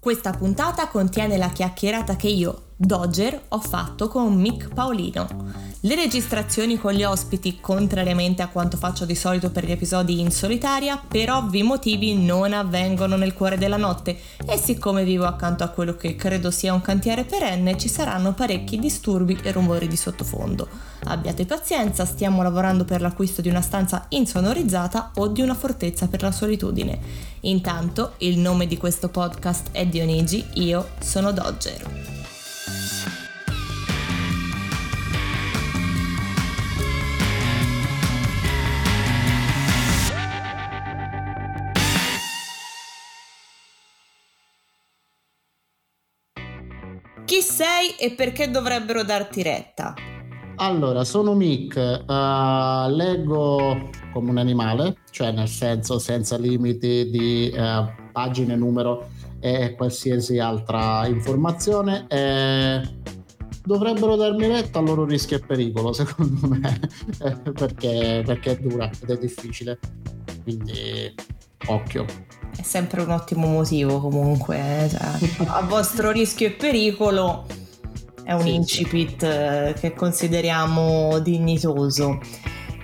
Questa puntata contiene la chiacchierata che io, Dodger, ho fatto con Mick Paolino. Le registrazioni con gli ospiti, contrariamente a quanto faccio di solito per gli episodi in solitaria, per ovvi motivi non avvengono nel cuore della notte e siccome vivo accanto a quello che credo sia un cantiere perenne, ci saranno parecchi disturbi e rumori di sottofondo. Abbiate pazienza, stiamo lavorando per l'acquisto di una stanza insonorizzata o di una fortezza per la solitudine. Intanto, il nome di questo podcast è Dionigi, io sono Dodger. Chi sei e perché dovrebbero darti retta? Allora, sono Mick, uh, leggo come un animale, cioè nel senso senza limiti di uh, pagine, numero e qualsiasi altra informazione. E dovrebbero darmi retta al loro rischio e pericolo, secondo me, perché, perché è dura ed è difficile. Quindi, occhio è sempre un ottimo motivo comunque, eh, cioè, a vostro rischio e pericolo è un sì, incipit sì. Eh, che consideriamo dignitoso.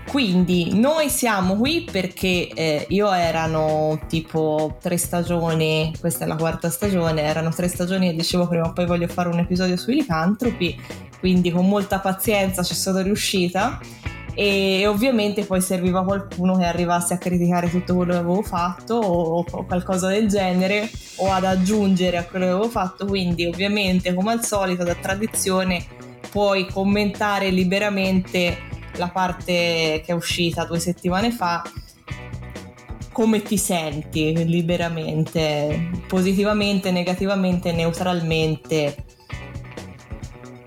Quindi noi siamo qui perché eh, io erano tipo tre stagioni, questa è la quarta stagione, erano tre stagioni e dicevo prima o poi voglio fare un episodio sui licantropi, quindi con molta pazienza ci sono riuscita. E ovviamente poi serviva qualcuno che arrivasse a criticare tutto quello che avevo fatto o, o, qualcosa del genere o ad aggiungere a quello che avevo fatto. Quindi ovviamente come al solito da tradizione puoi commentare liberamente la parte che è uscita due settimane fa come ti senti liberamente positivamente negativamente neutralmente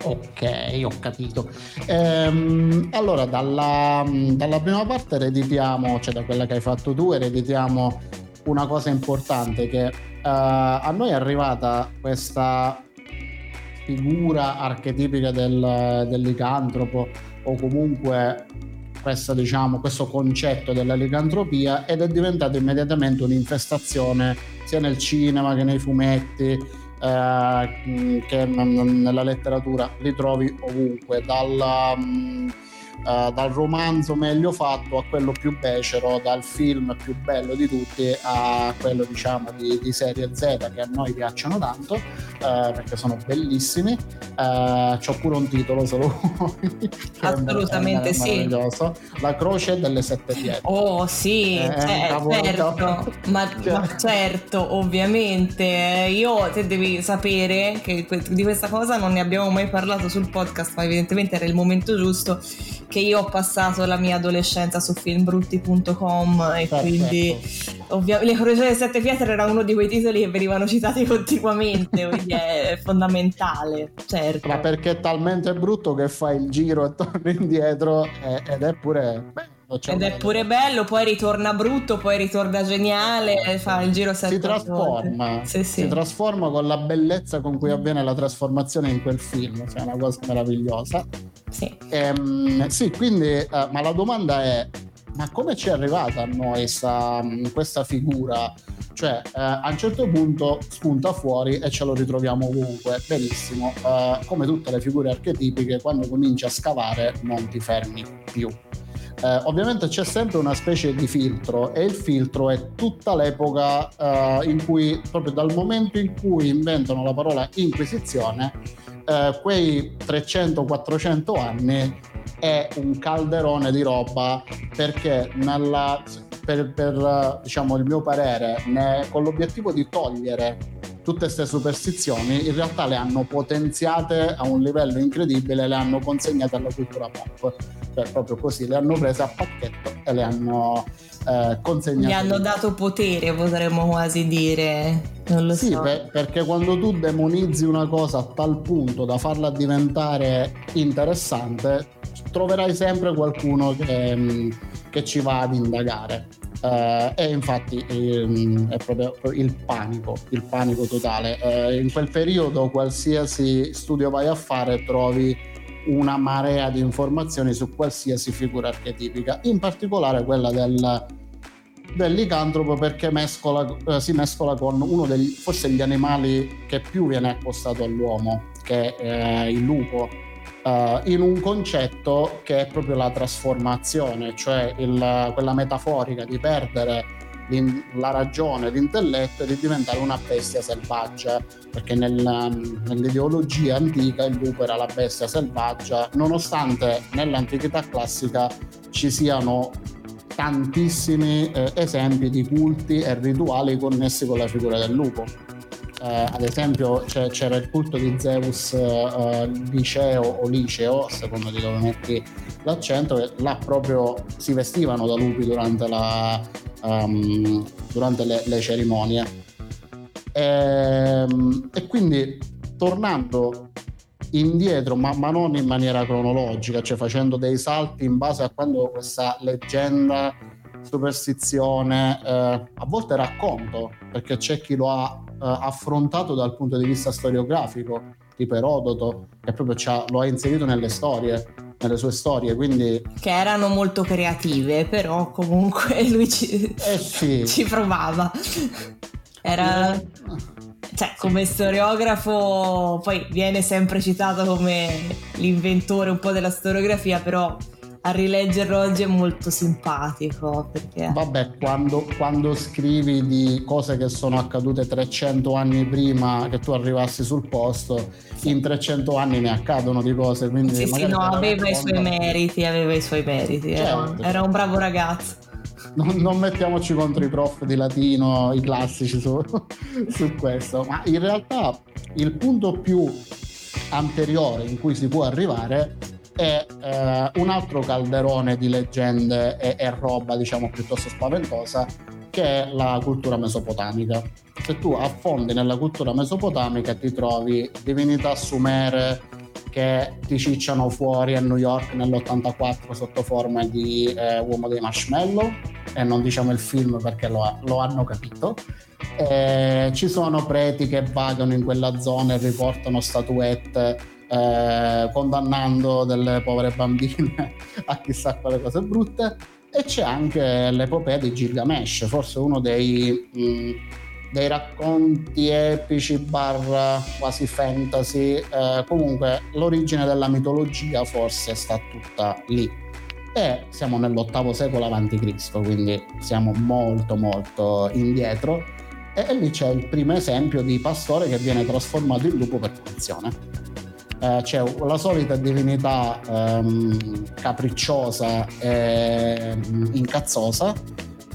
Ok, ho capito. Ehm, allora, dalla, dalla, prima parte ereditiamo, cioè da quella che hai fatto tu, ereditiamo una cosa importante che uh, a noi è arrivata questa figura archetipica del, del licantropo o comunque questa, diciamo, questo concetto della licantropia ed è diventato immediatamente un'infestazione sia nel cinema che nei fumetti eh, che nella letteratura li trovi ovunque, dalla, mh, uh, dal romanzo meglio fatto a quello più becero, dal film più bello di tutti a quello diciamo di, di serie Z che a noi piacciono tanto uh, perché sono bellissimi. Uh, c'ho pure un titolo solo Assolutamente sì. La croce delle sette pietre. Oh sì, eh, cioè, certo, ma, cioè. ma, certo, ovviamente. Io te devi sapere che di questa cosa non ne abbiamo mai parlato sul podcast, ma evidentemente era il momento giusto che io ho passato la mia adolescenza su filmbrutti.com e Perfetto. quindi ovviamente Le Croce delle Sette Pietre era uno di quei titoli che venivano citati continuamente, quindi è fondamentale, certo. Ma perché è talmente brutto che fai il giro e torni indietro ed è pure... Beh, ed è pure bello, poi ritorna brutto, poi ritorna geniale, fa il giro Si trasforma, sì, sì. si trasforma con la bellezza con cui avviene la trasformazione in quel film, cioè è una cosa meravigliosa. Sì, ehm, sì quindi, uh, ma la domanda è, ma come ci è arrivata a noi sta, questa figura? Cioè, uh, a un certo punto spunta fuori e ce lo ritroviamo ovunque, benissimo, uh, come tutte le figure archetipiche, quando cominci a scavare non ti fermi più. Eh, ovviamente c'è sempre una specie di filtro e il filtro è tutta l'epoca eh, in cui, proprio dal momento in cui inventano la parola inquisizione, eh, quei 300-400 anni è un calderone di roba perché nella, per, per diciamo, il mio parere, ne, con l'obiettivo di togliere tutte queste superstizioni in realtà le hanno potenziate a un livello incredibile, le hanno consegnate alla cultura pop, cioè proprio così, le hanno prese a pacchetto e le hanno eh, consegnate. Gli hanno dato potere, potremmo quasi dire. Non lo sì, so. per, perché quando tu demonizzi una cosa a tal punto da farla diventare interessante, troverai sempre qualcuno che, che ci va ad indagare. Uh, e infatti um, è proprio il panico, il panico totale. Uh, in quel periodo qualsiasi studio vai a fare trovi una marea di informazioni su qualsiasi figura archetipica, in particolare quella del del licantropo perché mescola, eh, si mescola con uno degli forse gli animali che più viene accostato all'uomo, che è il lupo. Uh, in un concetto che è proprio la trasformazione, cioè il, quella metaforica di perdere la ragione, l'intelletto e di diventare una bestia selvaggia, perché nel, nell'ideologia antica il lupo era la bestia selvaggia, nonostante nell'antichità classica ci siano tantissimi eh, esempi di culti e rituali connessi con la figura del lupo. Eh, ad esempio c'era il culto di Zeus eh, liceo o liceo, a seconda di dove metti l'accento, che là proprio si vestivano da lupi durante, la, um, durante le, le, cerimonie. E, ehm, e, quindi tornando indietro, ma, ma, non in maniera cronologica, cioè facendo dei salti in base a quando questa leggenda, superstizione, eh, a volte racconto, perché c'è chi lo ha affrontato dal punto di vista storiografico, tipo Erodoto, che proprio lo ha inserito nelle storie nelle sue storie, quindi... Che erano molto creative, però comunque lui ci, eh sì. ci provava. Era... Eh, cioè, come storiografo, poi viene sempre citato come l'inventore un po' della storiografia, però a rileggerlo oggi è molto simpatico. Perché... Vabbè, quando, quando, scrivi di cose che sono accadute 300 anni prima che tu arrivassi sul posto, in 300 anni ne accadono di cose. Quindi sì, sì, no, aveva i suoi meriti, aveva i suoi meriti. Certo. Era, era un bravo ragazzo. Non, non, mettiamoci contro i prof di latino, i classici su, su questo, ma in realtà il punto più anteriore in cui si può arrivare è eh, un altro calderone di leggende e, e, roba, diciamo, piuttosto spaventosa, che è la cultura mesopotamica. Se tu affondi nella cultura mesopotamica ti trovi divinità sumere che ti cicciano fuori a New York nell'84 sotto forma di eh, Uomo dei Marshmallow e non diciamo il film perché lo, lo hanno capito. Eh, ci sono preti che vagano in quella zona e riportano statuette eh, condannando delle povere bambine a chissà quale cose brutte e c'è anche l'epopea di Gilgamesh, forse uno dei, mh, mm, dei racconti epici barra quasi fantasy, eh, comunque l'origine della mitologia forse sta tutta lì. E siamo nell'ottavo secolo a.C., quindi siamo molto molto indietro. E lì c'è il primo esempio di pastore che viene trasformato in lupo per punizione eh, c'è la solita divinità ehm, capricciosa e mm, incazzosa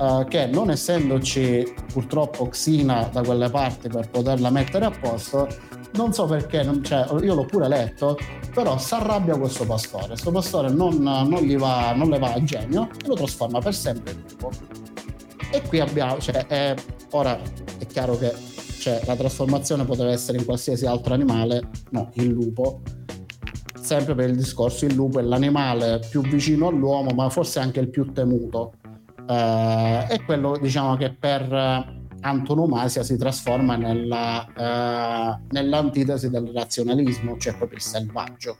eh, che non essendoci purtroppo Xina da quelle parti per poterla mettere a posto non so perché, non, cioè, io l'ho pure letto, però si arrabbia questo pastore. Questo pastore non, non, va, non le va a genio e lo trasforma per sempre in lupo. E qui abbiamo, cioè, è, ora è chiaro che cioè la trasformazione poteva essere in qualsiasi altro animale, no, il lupo. Sempre per il discorso, il lupo è l'animale più vicino all'uomo, ma forse anche il più temuto. Eh, è quello, diciamo, che per antonomasia si trasforma nella, eh, nell'antitesi del razionalismo, cioè proprio il selvaggio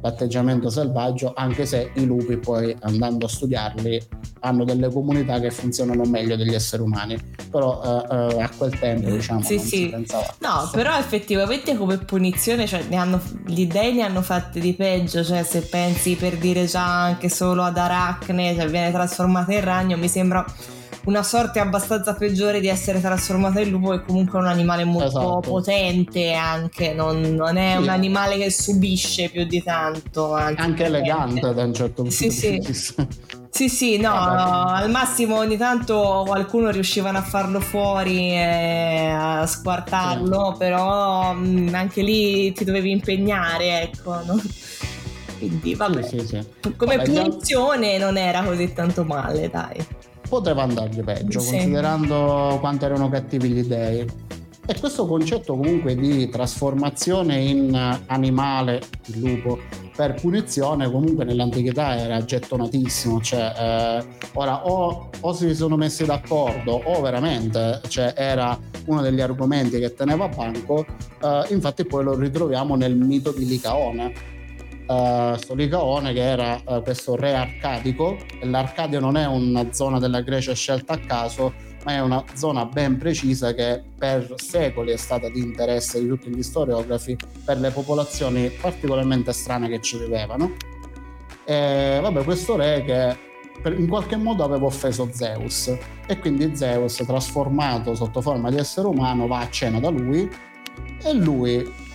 l'atteggiamento selvaggio, anche se i lupi poi andando a studiarli hanno delle comunità che funzionano meglio degli esseri umani, però uh, uh, a quel tempo diciamo sì, sì. No, però effettivamente come punizione cioè, ne hanno, gli dei ne hanno fatte di peggio, cioè se pensi per dire già anche solo ad Aracne, cioè viene trasformata in ragno, mi sembra una sorte abbastanza peggiore di essere trasformato in lupo, che comunque è un animale molto esatto. potente anche, non, non è sì. un animale che subisce più di tanto. Anche elegante da un certo punto sì, di vista. Sì, sì, no, Vabbè. al massimo ogni tanto qualcuno riuscivano a farlo fuori e a squartarlo, sì. però mm, anche lì ti dovevi impegnare, ecco, no? Quindi vabbè, sì, sì, come vabbè, punizione non era così tanto male, dai poteva andargli peggio, sì. considerando quanto erano cattivi gli dei. E questo concetto comunque di trasformazione in animale, il lupo, per punizione comunque nell'antichità era gettonatissimo, cioè eh, ora o, o, si sono messi d'accordo o veramente cioè, era uno degli argomenti che teneva a banco, eh, infatti poi lo ritroviamo nel mito di Licaone uh, sto Licaone che era uh, questo re arcadico e l'Arcadia non è una zona della Grecia scelta a caso ma è una zona ben precisa che per secoli è stata di interesse di tutti gli storiografi per le popolazioni particolarmente strane che ci vivevano. E vabbè questo re che in qualche modo aveva offeso Zeus e quindi Zeus trasformato sotto forma di essere umano va a cena da lui e lui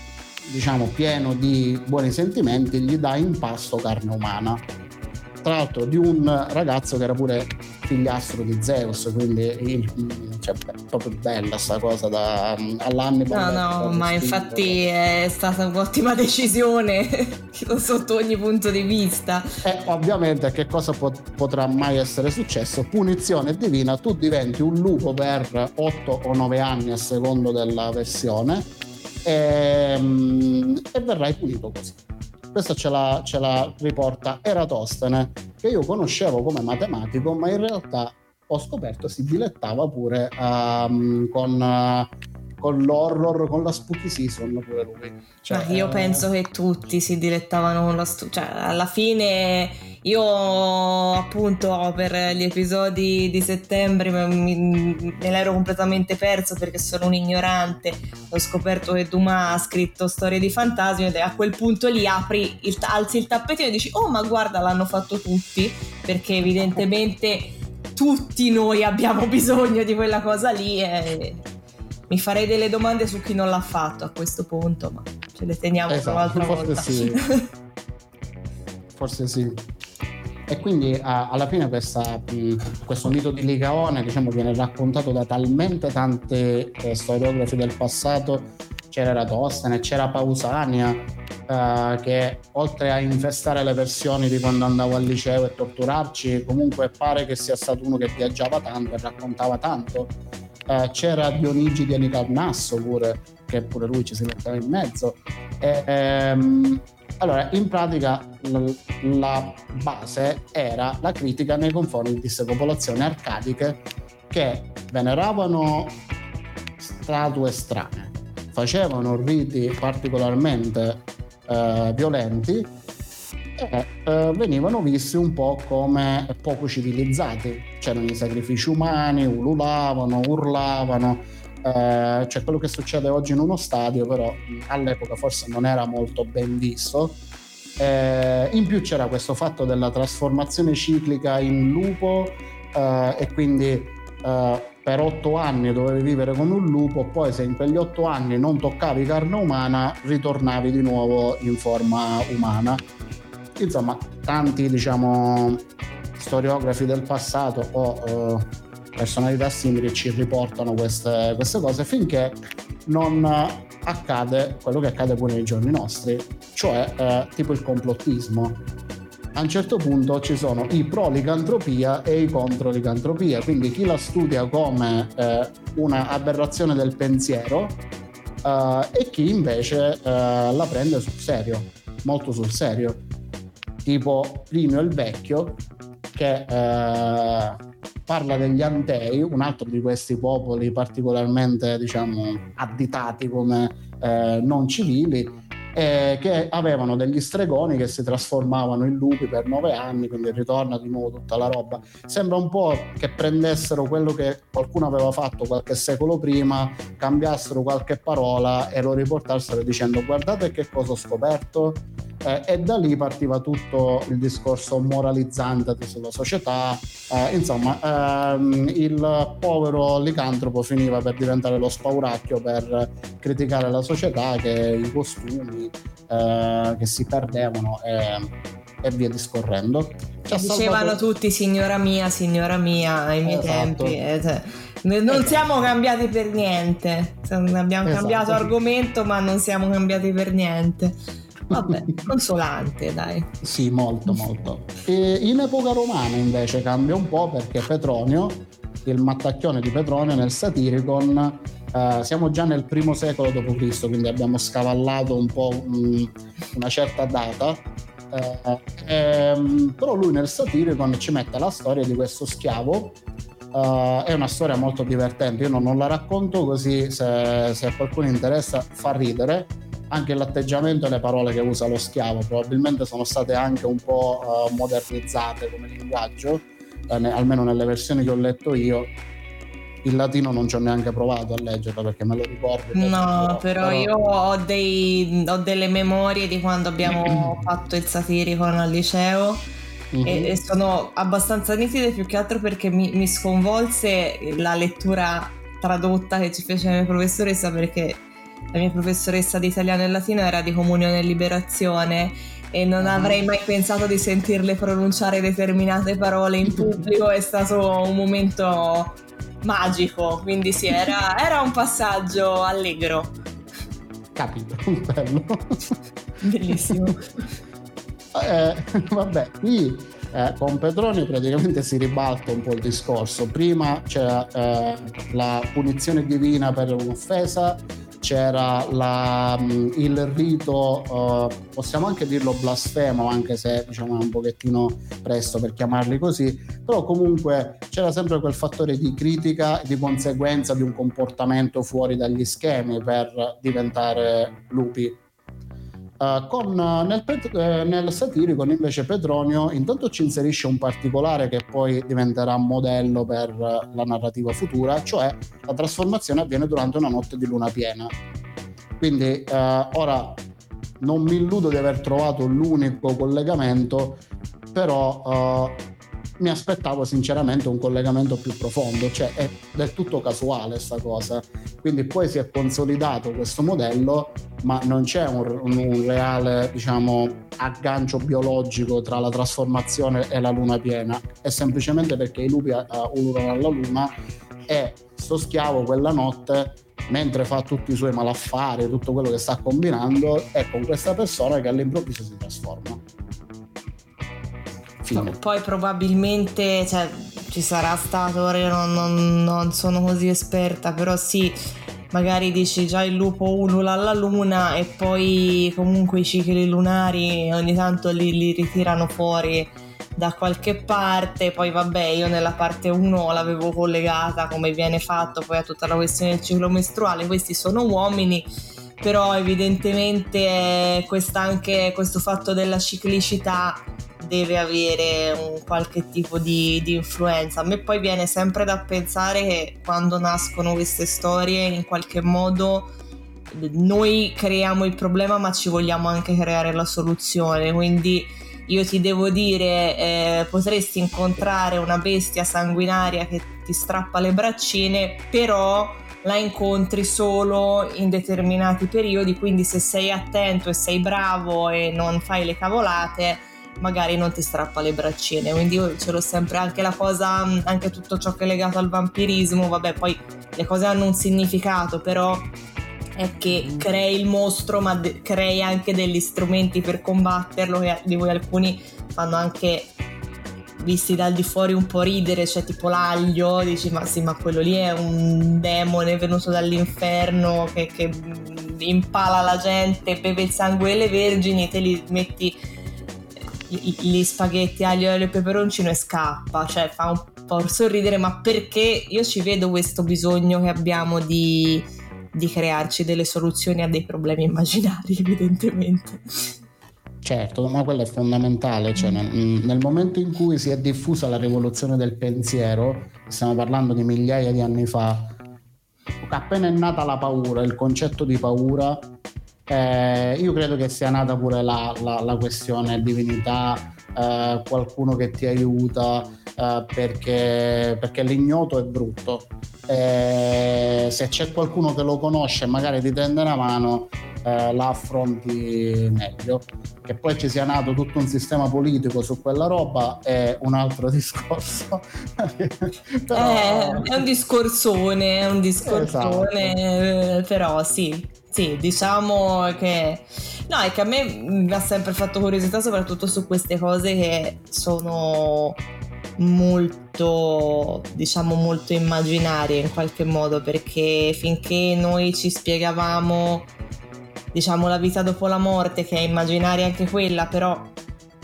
diciamo pieno di buoni sentimenti gli dà in pasto carne umana. Tra l'altro di un ragazzo che era pure figliastro di Zeus quindi cioè, è proprio bella sta cosa da, all'Hannibal no no ma infatti è stata un'ottima decisione sotto ogni punto di vista. E ovviamente che cosa pot- potrà mai essere successo? Punizione divina tu diventi un lupo per 8 o 9 anni a secondo della versione e, ehm, e verrai punito così. Questa ce la, ce la riporta Eratostene, che io conoscevo come matematico, ma in realtà ho scoperto si dilettava pure um, con, uh, con, l'horror, con la spooky season pure lui. Cioè, io eh... penso che tutti si dilettavano con la... Stu- cioè, alla fine io appunto per gli episodi di settembre mi, me l'ero completamente perso perché sono un ignorante. Ho scoperto che Dumas ha scritto storie di fantasmi e a quel punto lì apri, il, alzi il tappetino e dici oh ma guarda l'hanno fatto tutti perché evidentemente tutti noi abbiamo bisogno di quella cosa lì e mi farei delle domande su chi non l'ha fatto a questo punto ma ce le teniamo esatto, per un'altra forse volta. Sì. forse sì e quindi a, alla fine questa, questo mito di Licaone diciamo, viene raccontato da talmente tanti eh, storiografi del passato c'era Eratostene, c'era Pausania eh, che oltre a infestare le versioni di quando andavo al liceo e torturarci comunque pare che sia stato uno che viaggiava tanto e raccontava tanto eh, c'era Dionigi di Anicarnasso pure che pure lui ci si metteva in mezzo. E, ehm, allora, in pratica la base era la critica nei confronti di queste popolazioni arcadiche che veneravano statue strane, facevano riti particolarmente eh, violenti e eh, venivano visti un po' come poco civilizzati. C'erano i sacrifici umani, ululavano, urlavano eh, cioè quello che succede oggi in uno stadio però all'epoca forse non era molto ben visto eh, in più c'era questo fatto della trasformazione ciclica in lupo eh, e quindi eh, per otto anni dovevi vivere come un lupo, poi se in quegli otto anni non toccavi carne umana, ritornavi di nuovo in forma umana. Insomma, tanti diciamo storiografi del passato o eh, personalità simili ci riportano queste, queste cose finché non accade quello che accade pure nei giorni nostri, cioè eh, tipo il complottismo. A un certo punto ci sono i pro licantropia e i contro licantropia, quindi chi la studia come eh, una aberrazione del pensiero eh, e chi invece eh, la prende sul serio, molto sul serio, tipo Plinio il Vecchio che eh, parla degli Antei, un altro di questi popoli particolarmente diciamo, additati come eh, non civili, eh, che avevano degli stregoni che si trasformavano in lupi per nove anni, quindi ritorna di nuovo tutta la roba. Sembra un po' che prendessero quello che qualcuno aveva fatto qualche secolo prima, cambiassero qualche parola e lo riportassero dicendo guardate che cosa ho scoperto, eh, e da lì partiva tutto il discorso moralizzante sulla società. Eh, insomma, ehm, il povero licantropo finiva per diventare lo spauracchio per criticare la società, che i costumi eh, che si perdevano e, e via discorrendo. Dicevano salvato... tutti signora mia, signora mia ai miei esatto. tempi. Eh, cioè, non esatto. siamo cambiati per niente. Abbiamo esatto. cambiato argomento, ma non siamo cambiati per niente. Vabbè, consolante, dai. Sì, molto, molto. E in epoca romana invece cambia un po' perché Petronio, il mattacchione di Petronio nel Satiricon, eh, siamo già nel primo secolo d.C., quindi abbiamo scavallato un po' un, una certa data. Eh, ehm, però lui nel Satiricon ci mette la storia di questo schiavo Uh, è una storia molto divertente, io non, non la racconto così se, se, a qualcuno interessa fa ridere, anche l'atteggiamento e le parole che usa lo schiavo probabilmente sono state anche un po' uh, modernizzate come linguaggio, eh, ne, almeno nelle versioni che ho letto io. Il latino non ci ho neanche provato a leggerlo perché me lo ricordo. No, però, però, io ho, dei, ho, delle memorie di quando abbiamo fatto il satirico al liceo mm-hmm. e, sono abbastanza nitide più che altro perché mi, mi sconvolse la lettura tradotta che ci fece la mia professoressa perché la mia professoressa di italiano e latino era di comunione e liberazione e non ah. avrei mai pensato di sentirle pronunciare determinate parole in pubblico, è stato un momento magico, quindi sì, era, era un passaggio allegro. Capito, bello. Bellissimo. eh, vabbè, qui eh, con Petroni praticamente si ribalta un po' il discorso. Prima c'era eh, la punizione divina per un'offesa, c'era la, mm, il rito, uh, possiamo anche dirlo blasfemo, anche se diciamo è un pochettino presto per chiamarli così, però comunque c'era sempre quel fattore di critica e di conseguenza di un comportamento fuori dagli schemi per diventare lupi. Uh, con, nel, eh, nel, satirico invece Petronio intanto ci inserisce un particolare che poi diventerà modello per la narrativa futura, cioè la trasformazione avviene durante una notte di luna piena. Quindi uh, ora non mi illudo di aver trovato l'unico collegamento, però mi aspettavo sinceramente un collegamento più profondo, cioè è del tutto casuale questa cosa. Quindi poi si è consolidato questo modello, ma non c'è un, un reale, diciamo, aggancio biologico tra la trasformazione e la luna piena, è semplicemente perché i lupi uh, ululano alla luna e sto schiavo quella notte mentre fa tutti i suoi malaffari, tutto quello che sta combinando, è con questa persona che all'improvviso si trasforma. Fine. Poi probabilmente cioè, ci sarà stato, io non, non, non, sono così esperta, però sì, magari dici già il lupo ulula alla luna e poi comunque i cicli lunari ogni tanto li, li ritirano fuori da qualche parte, poi vabbè io nella parte 1 l'avevo collegata come viene fatto poi a tutta la questione del ciclo mestruale, questi sono uomini però evidentemente anche questo fatto della ciclicità deve avere un qualche tipo di, di, influenza. A me poi viene sempre da pensare che quando nascono queste storie in qualche modo noi creiamo il problema ma ci vogliamo anche creare la soluzione, quindi io ti devo dire eh, potresti incontrare una bestia sanguinaria che ti strappa le braccine, però la incontri solo in determinati periodi, quindi se sei attento e sei bravo e non fai le cavolate, magari non ti strappa le braccine. Quindi io ce l'ho sempre anche la cosa, anche tutto ciò che è legato al vampirismo, vabbè, poi le cose hanno un significato, però è che crei il mostro, ma de- crei anche degli strumenti per combatterlo, che di cui alcuni fanno anche visti dal di fuori un po' ridere, cioè tipo l'aglio, dici ma sì, ma quello lì è un demone venuto dall'inferno che, che impala la gente, beve il sangue delle vergini, te li metti gli spaghetti aglio, olio e peperoncino e scappa, cioè fa un po' sorridere, ma perché io ci vedo questo bisogno che abbiamo di, di crearci delle soluzioni a dei problemi immaginari, evidentemente. Certo, ma quello è fondamentale, cioè nel, nel, momento in cui si è diffusa la rivoluzione del pensiero, stiamo parlando di migliaia di anni fa, appena è nata la paura, il concetto di paura, eh, io credo che sia nata pure la, la, la questione divinità, eh, qualcuno che ti aiuta, eh, perché, perché l'ignoto è brutto. Eh, se c'è qualcuno che lo conosce e magari ti tende una mano, eh, la affronti meglio. Che poi ci sia nato tutto un sistema politico su quella roba è un altro discorso. però... eh, è un discorsone, è un discorsone, esatto. però sì, sì, diciamo che... No, è che a me mi ha sempre fatto curiosità soprattutto su queste cose che sono molto, diciamo, molto immaginarie in qualche modo, perché finché noi ci spiegavamo, diciamo, la vita dopo la morte, che è immaginaria anche quella, però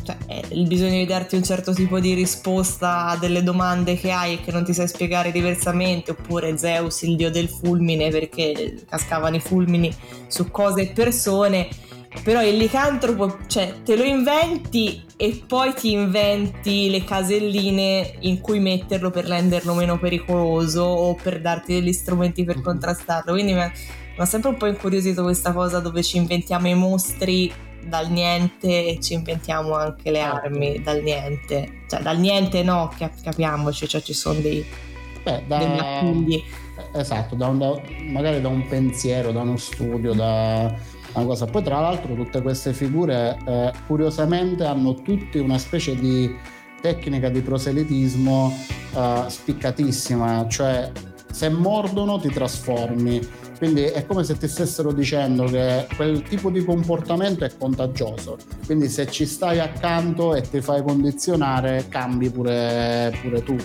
cioè, il bisogno di darti un certo tipo di risposta a delle domande che hai e che non ti sai spiegare diversamente, oppure Zeus, il dio del fulmine, perché cascavano i fulmini su cose e persone, però il licantropo, cioè, te lo inventi e poi ti inventi le caselline in cui metterlo per renderlo meno pericoloso o per darti degli strumenti per contrastarlo. Quindi mi ha sempre un po' incuriosito questa cosa dove ci inventiamo i mostri dal niente e ci inventiamo anche le certo. armi dal niente. Cioè, dal niente no, capiamoci, cioè ci sono dei, Beh, da, dei Esatto, da un, da, magari da un pensiero, da uno studio, da una cosa. Poi tra l'altro tutte queste figure eh, curiosamente hanno tutte una specie di tecnica di proselitismo eh, spiccatissima, cioè se mordono ti trasformi, quindi è come se ti stessero dicendo che quel tipo di comportamento è contagioso. Quindi se ci stai accanto e ti fai condizionare, cambi pure, pure tu.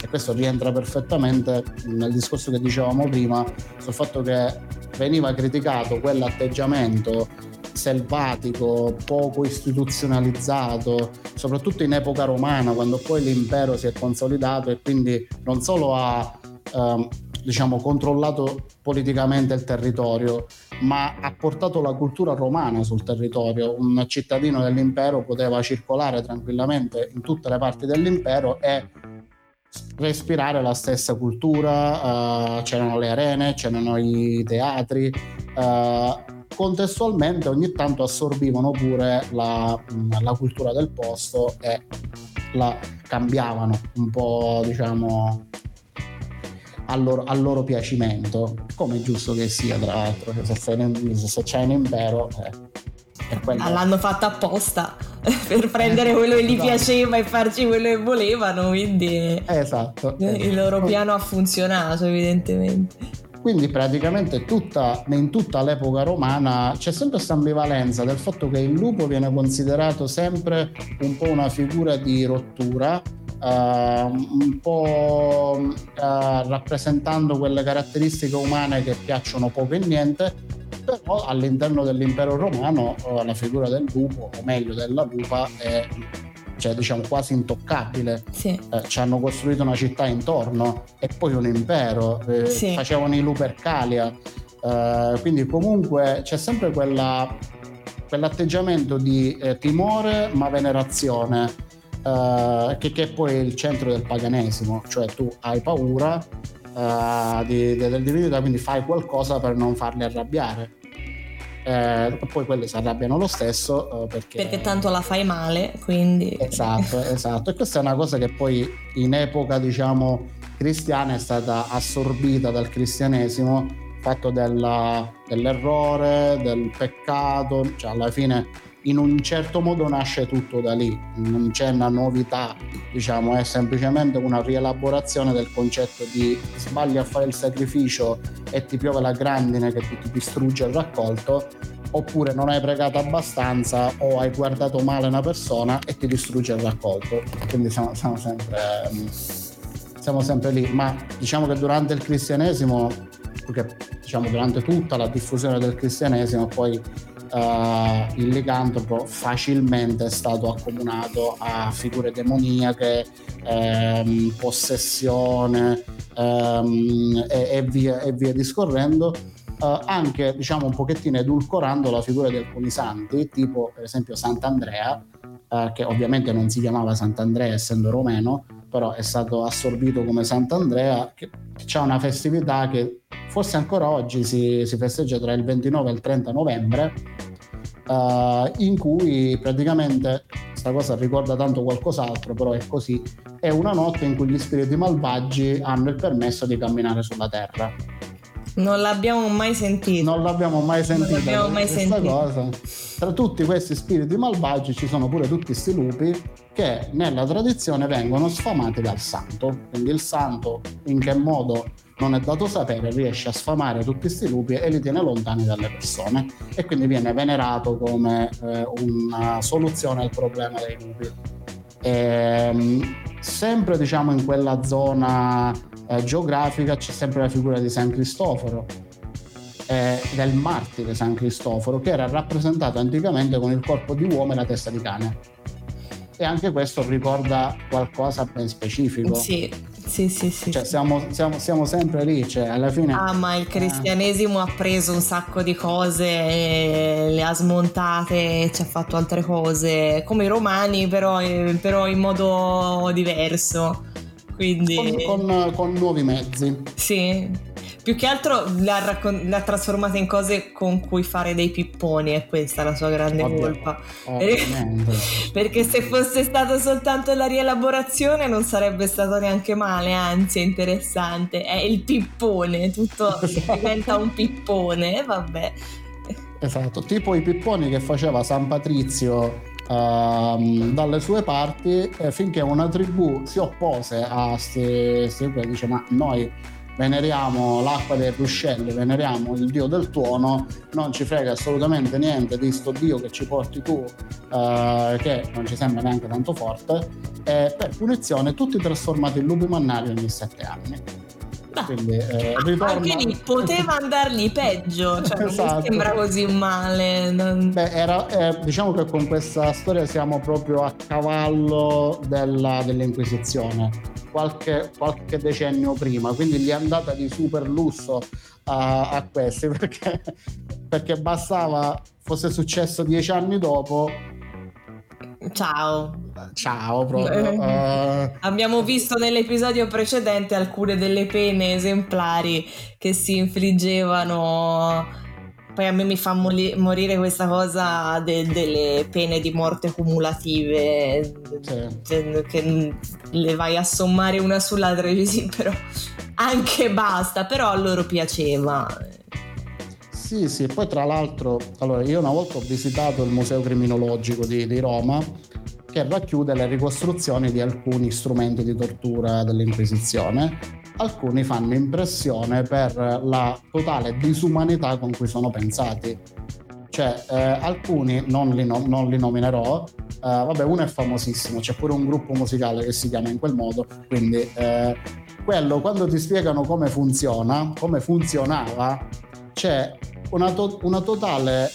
E questo rientra perfettamente nel discorso che dicevamo prima sul fatto che veniva criticato quell'atteggiamento selvatico, poco istituzionalizzato, soprattutto in epoca romana, quando poi l'impero si è consolidato e quindi non solo ha ehm, diciamo, controllato politicamente il territorio, ma ha portato la cultura romana sul territorio. Un cittadino dell'impero poteva circolare tranquillamente in tutte le parti dell'impero e respirare la stessa cultura, uh, c'erano le arene, c'erano i teatri, uh, contestualmente ogni tanto assorbivano pure la, la, cultura del posto e la cambiavano un po' diciamo al loro, al loro, piacimento, come è giusto che sia, tra l'altro, se, se c'è un impero... Eh, quello... L'hanno fatta apposta per prendere eh, quello che gli esatto. piaceva e farci quello che volevano, quindi esatto, il esatto. loro piano ha funzionato evidentemente. Quindi praticamente tutta, in tutta l'epoca romana c'è sempre questa ambivalenza del fatto che il lupo viene considerato sempre un po' una figura di rottura, Uh, un po' uh, rappresentando quelle caratteristiche umane che piacciono poco e niente, però all'interno dell'impero romano uh, la figura del lupo, o meglio della lupa, è cioè, diciamo, quasi intoccabile. Sì. ci hanno costruito una città intorno e poi un impero, eh, sì. facevano i Lupercalia. quindi comunque c'è sempre quella, quell'atteggiamento di eh, timore ma venerazione uh, che, che poi è il centro del paganesimo, cioè tu hai paura di, di, del divinità, quindi fai qualcosa per non farli arrabbiare. Eh, poi quelli si arrabbiano lo stesso uh, perché... perché tanto la fai male quindi esatto esatto. E questa è una cosa che poi in epoca diciamo cristiana è stata assorbita dal cristianesimo fatto della, dell'errore del peccato cioè alla fine in un certo modo nasce tutto da lì, non c'è una novità, diciamo, è semplicemente una rielaborazione del concetto di sbagli a fare il sacrificio e ti piove la grandine che ti, distrugge il raccolto, oppure non hai pregato abbastanza o hai guardato male una persona e ti distrugge il raccolto. Quindi siamo, siamo, sempre, siamo sempre lì, ma diciamo che durante il cristianesimo, perché diciamo durante tutta la diffusione del cristianesimo poi uh, il licantropo facilmente è stato accomunato a figure demoniache, ehm, possessione ehm, e, e, via, e, via, discorrendo. Uh, anche diciamo un pochettino edulcorando la figura di alcuni santi, tipo per esempio Sant'Andrea, uh, che ovviamente non si chiamava Sant'Andrea essendo romeno, però è stato assorbito come Sant'Andrea, che, ha una festività che forse ancora oggi si, si, festeggia tra il 29 e il 30 novembre, uh, in cui praticamente questa cosa ricorda tanto qualcos'altro, però è così, è una notte in cui gli spiriti malvagi hanno il permesso di camminare sulla terra. Non l'abbiamo mai sentito. Non l'abbiamo mai sentito. Non l'abbiamo mai sentito. Cosa. Tra tutti questi spiriti malvagi ci sono pure tutti questi lupi che nella tradizione vengono sfamati dal santo. Quindi il santo in che modo non è dato sapere, riesce a sfamare tutti questi lupi e li tiene lontani dalle persone e quindi viene venerato come eh, una soluzione al problema dei lupi. E, ehm, sempre diciamo in quella zona eh, geografica c'è sempre la figura di San Cristoforo, eh, del martire San Cristoforo, che era rappresentato anticamente con il corpo di uomo e la testa di cane. E anche questo ricorda qualcosa ben specifico. Sì, Sì, sì, sì. Cioè, siamo, siamo, siamo, sempre lì, cioè, alla fine... Ah, ma il cristianesimo eh. ha preso un sacco di cose, le ha smontate, ci ha fatto altre cose, come i romani, però, però in modo diverso. Quindi... Con, con, con nuovi mezzi. Sì. Più che altro l'ha, raccon- l'ha, trasformata in cose con cui fare dei pipponi è questa la sua grande Oddio, colpa. Perché se fosse stato soltanto la rielaborazione non sarebbe stato neanche male anzi è interessante. È il pippone tutto esatto. diventa un pippone vabbè. Esatto tipo i pipponi che faceva San Patrizio Uh, dalle sue parti eh, finché una tribù si oppose a queste dice ma noi veneriamo l'acqua dei ruscelli, veneriamo il dio del tuono, non ci frega assolutamente niente di sto dio che ci porti tu, eh, che non ci sembra neanche tanto forte, e per punizione tutti trasformati in lupi mannari ogni sette anni. Quindi, eh, ritorna... Anche lì poteva andargli peggio, cioè esatto. non sembra così male. Non... Beh, era, eh, diciamo che con questa storia siamo proprio a cavallo della, dell'Inquisizione qualche, qualche, decennio prima, quindi gli è andata di super lusso a, a questi perché, perché bastava fosse successo dieci anni dopo Ciao. Ciao proprio. Uh... Abbiamo visto nell'episodio precedente alcune delle pene esemplari che si infliggevano poi a me mi fa moli- morire questa cosa de- delle pene di morte cumulative, sì. che le vai a sommare una sull'altra dici però anche basta, però a loro piaceva. Sì, sì, poi tra l'altro, allora io una volta ho visitato il Museo Criminologico di, di Roma che racchiude le ricostruzioni di alcuni strumenti di tortura dell'Inquisizione alcuni fanno impressione per la totale disumanità con cui sono pensati. Cioè, eh, alcuni non li, no- non li nominerò, eh, vabbè, uno è famosissimo, c'è pure un gruppo musicale che si chiama in quel modo, quindi eh, quello quando ti spiegano come funziona, come funzionava, c'è una, to- una totale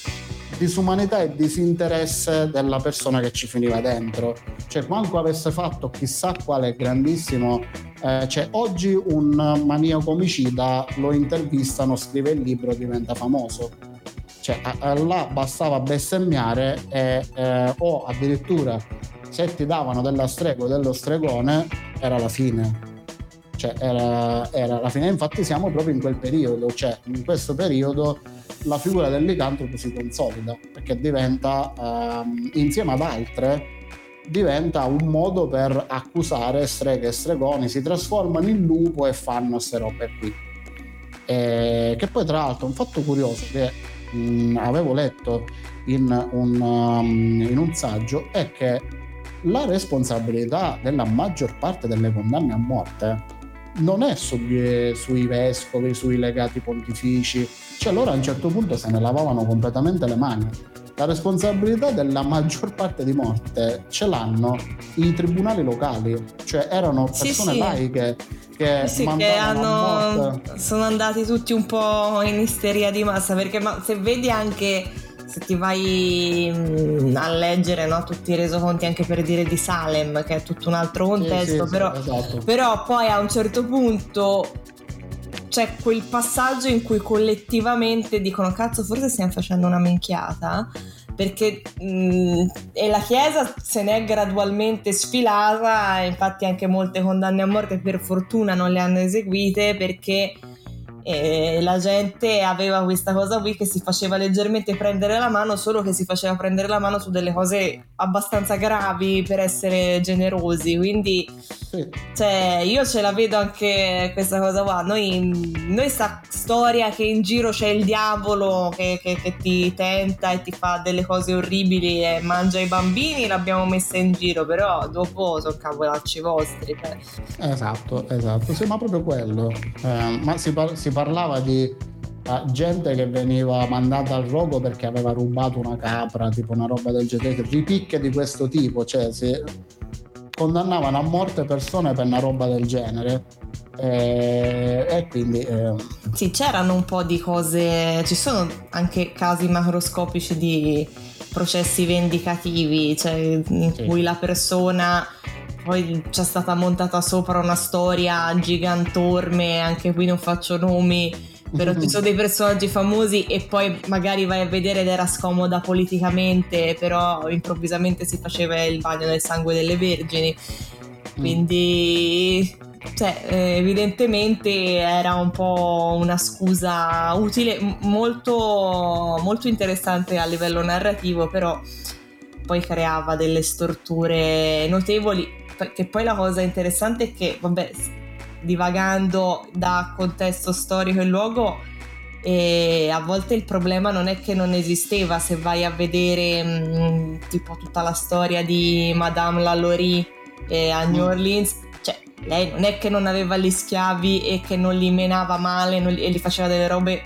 disumanità e disinteresse della persona che ci finiva dentro. Cioè, manco avesse fatto chissà quale grandissimo. Eh, cioè, oggi un maniaco omicida lo intervistano, scrive il libro, diventa famoso. Cioè, a, a, là bastava bestemmiare e, eh, o addirittura se ti davano della strega o dello stregone era la fine. Cioè, era, era la fine. Infatti, siamo proprio in quel periodo. Cioè, in questo periodo la figura del licantropo si consolida perché diventa, ehm, insieme ad altre, diventa un modo per accusare streghe e stregoni, si trasformano in lupo e fanno queste robe qui. E che poi tra l'altro un fatto curioso che mh, avevo letto in un, um, in un saggio è che la responsabilità della maggior parte delle condanne a morte non è sugli, sui vescovi, sui legati pontifici, cioè loro a un certo punto se ne lavavano completamente le mani. La responsabilità della maggior parte di morte ce l'hanno i tribunali locali, cioè erano persone sì, sì. laiche che, sì, che hanno, sono andati tutti un po' in isteria di massa perché ma, se vedi anche se ti vai mm, a leggere no, tutti i resoconti anche per dire di Salem, che è tutto un altro contesto, sì, sì, però, esatto. però poi a un certo punto c'è quel passaggio in cui collettivamente dicono cazzo forse stiamo facendo una minchiata perché mh, mm, e la Chiesa se ne è gradualmente sfilata infatti anche molte condanne a morte per fortuna non le hanno eseguite perché e la gente aveva questa cosa qui che si faceva leggermente prendere la mano, solo che si faceva prendere la mano su delle cose abbastanza gravi per essere generosi. Quindi, sì. cioè, io ce la vedo anche questa cosa qua. Noi, noi sta storia che in giro c'è il diavolo che, che, che, ti tenta e ti fa delle cose orribili e mangia i bambini, l'abbiamo messa in giro, però dopo sono cavolacci vostri. Cioè. Esatto, esatto. Sì, ma proprio quello. Eh, ma si, par- si parlava di uh, gente che veniva mandata al rogo perché aveva rubato una capra, tipo una roba del genere, ripicche di questo tipo, cioè si condannavano a morte persone per una roba del genere. E, e quindi eh... sì, c'erano un po' di cose, ci sono anche casi macroscopici di processi vendicativi, cioè in sì. cui la persona poi c'è stata montata sopra una storia gigantorme, anche qui non faccio nomi, però ci sono dei personaggi famosi e poi magari vai a vedere ed era scomoda politicamente, però improvvisamente si faceva il bagno nel sangue delle vergini. Quindi cioè, evidentemente era un po' una scusa utile, molto, molto interessante a livello narrativo, però poi creava delle storture notevoli. Perché poi la cosa interessante è che, vabbè, divagando da contesto storico e luogo, e a volte il problema non è che non esisteva, se vai a vedere mh, mm, tipo tutta la storia di Madame Lalaurie eh, a New mm. Orleans, cioè lei non è che non aveva gli schiavi e che non li menava male li, e li faceva delle robe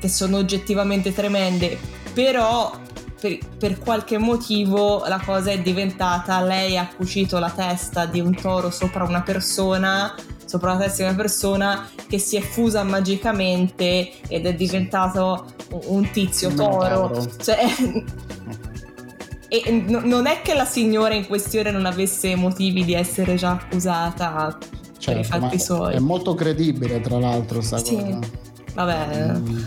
che sono oggettivamente tremende, però per, per, qualche motivo la cosa è diventata lei ha cucito la testa di un toro sopra una persona sopra la testa di una persona che si è fusa magicamente ed è diventato un tizio toro. Cioè, e non è che la signora in questione non avesse motivi di essere già accusata certo, per i certo, fatti suoi. È molto credibile, tra l'altro, sta sì. cosa. Vabbè. Mm.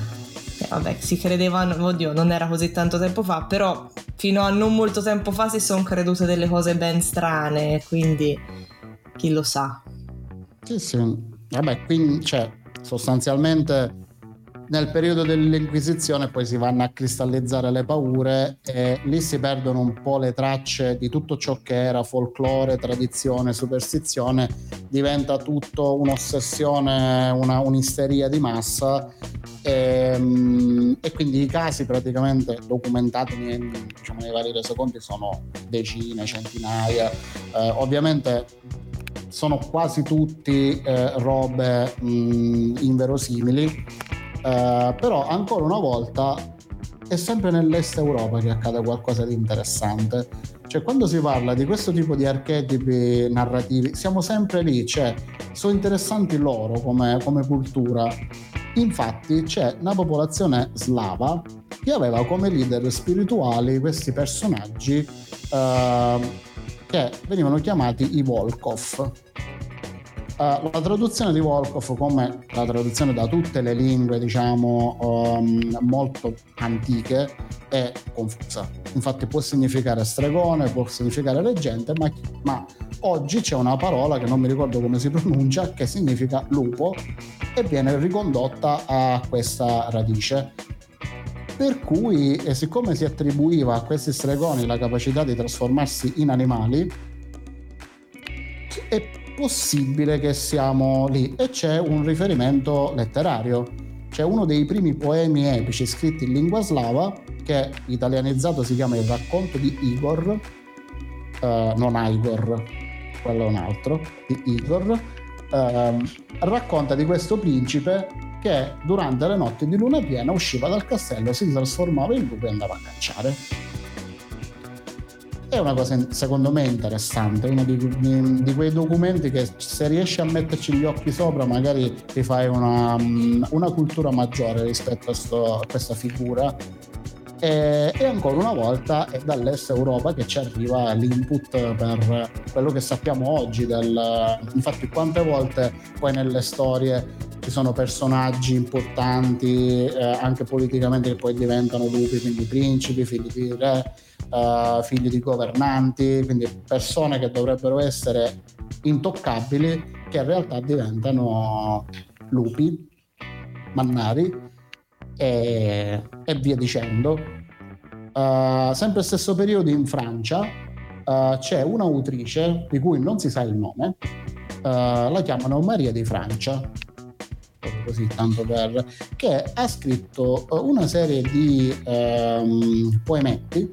Vabbè, si credevano, oddio, non era così tanto tempo fa, però fino a non molto tempo fa si sono credute delle cose ben strane, quindi chi lo sa. Sì, sì. Vabbè, quindi cioè, sostanzialmente nel periodo dell'Inquisizione poi si vanno a cristallizzare le paure e lì si perdono un po' le tracce di tutto ciò che era folklore, tradizione, superstizione, diventa tutto un'ossessione, una, un'isteria di massa. E, ehm, e, quindi i casi praticamente documentati nei, diciamo, nei vari resoconti sono decine, centinaia. Eh, ovviamente sono quasi tutti eh, robe mh, inverosimili, eh, però ancora una volta è sempre nell'est Europa che accade qualcosa di interessante. Cioè, quando si parla di questo tipo di archetipi narrativi, siamo sempre lì, cioè, sono interessanti loro come, come cultura. Infatti, c'è una popolazione slava che aveva come leader spirituali questi personaggi. Eh, che venivano chiamati i Volkov. Uh, la traduzione di Volkov, come la traduzione da tutte le lingue, diciamo, um, molto antiche, è confusa. Infatti può significare stregone, può significare leggende, ma, ma oggi c'è una parola che non mi ricordo come si pronuncia, che significa lupo e viene ricondotta a questa radice per cui eh, siccome si attribuiva a questi stregoni la capacità di trasformarsi in animali è possibile che siamo lì e c'è un riferimento letterario c'è uno dei primi poemi epici scritti in lingua slava che italianizzato si chiama il racconto di Igor uh, non Igor quello è un altro di Igor uh, racconta di questo principe che durante le notti di luna piena usciva dal castello, si trasformava in lupo e andava a cacciare. È una cosa secondo me interessante, uno di, di, di quei documenti che se riesci a metterci gli occhi sopra magari ti fai una, una cultura maggiore rispetto a, sto, a questa figura e, e, ancora una volta è dall'est Europa che ci arriva l'input per quello che sappiamo oggi del, infatti quante volte poi nelle storie ci sono personaggi importanti eh, anche politicamente che poi diventano lupi, quindi principi, figli di re, eh, figli di governanti, quindi persone che dovrebbero essere intoccabili che in realtà diventano lupi, mannari e, e via dicendo. Uh, sempre stesso periodo in Francia uh, c'è un'autrice di cui non si sa il nome, uh, la chiamano Maria di Francia così tanto per, che ha scritto una serie di ehm, poemetti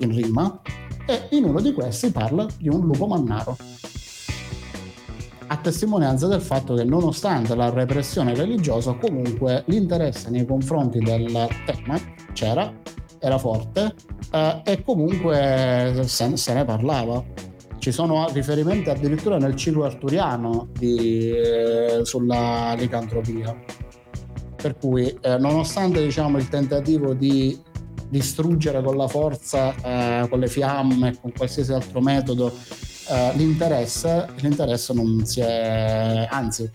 in rima e in uno di questi parla di un lupo mannaro a testimonianza del fatto che nonostante la repressione religiosa comunque l'interesse nei confronti del tema c'era, era forte eh, e comunque se, se ne parlava ci sono riferimenti addirittura nel ciclo arturiano di, eh, sulla licantropia. Per cui, eh, nonostante diciamo, il tentativo di distruggere con la forza, eh, con le fiamme, con qualsiasi altro metodo, uh, l'interesse, l'interesse non si è, anzi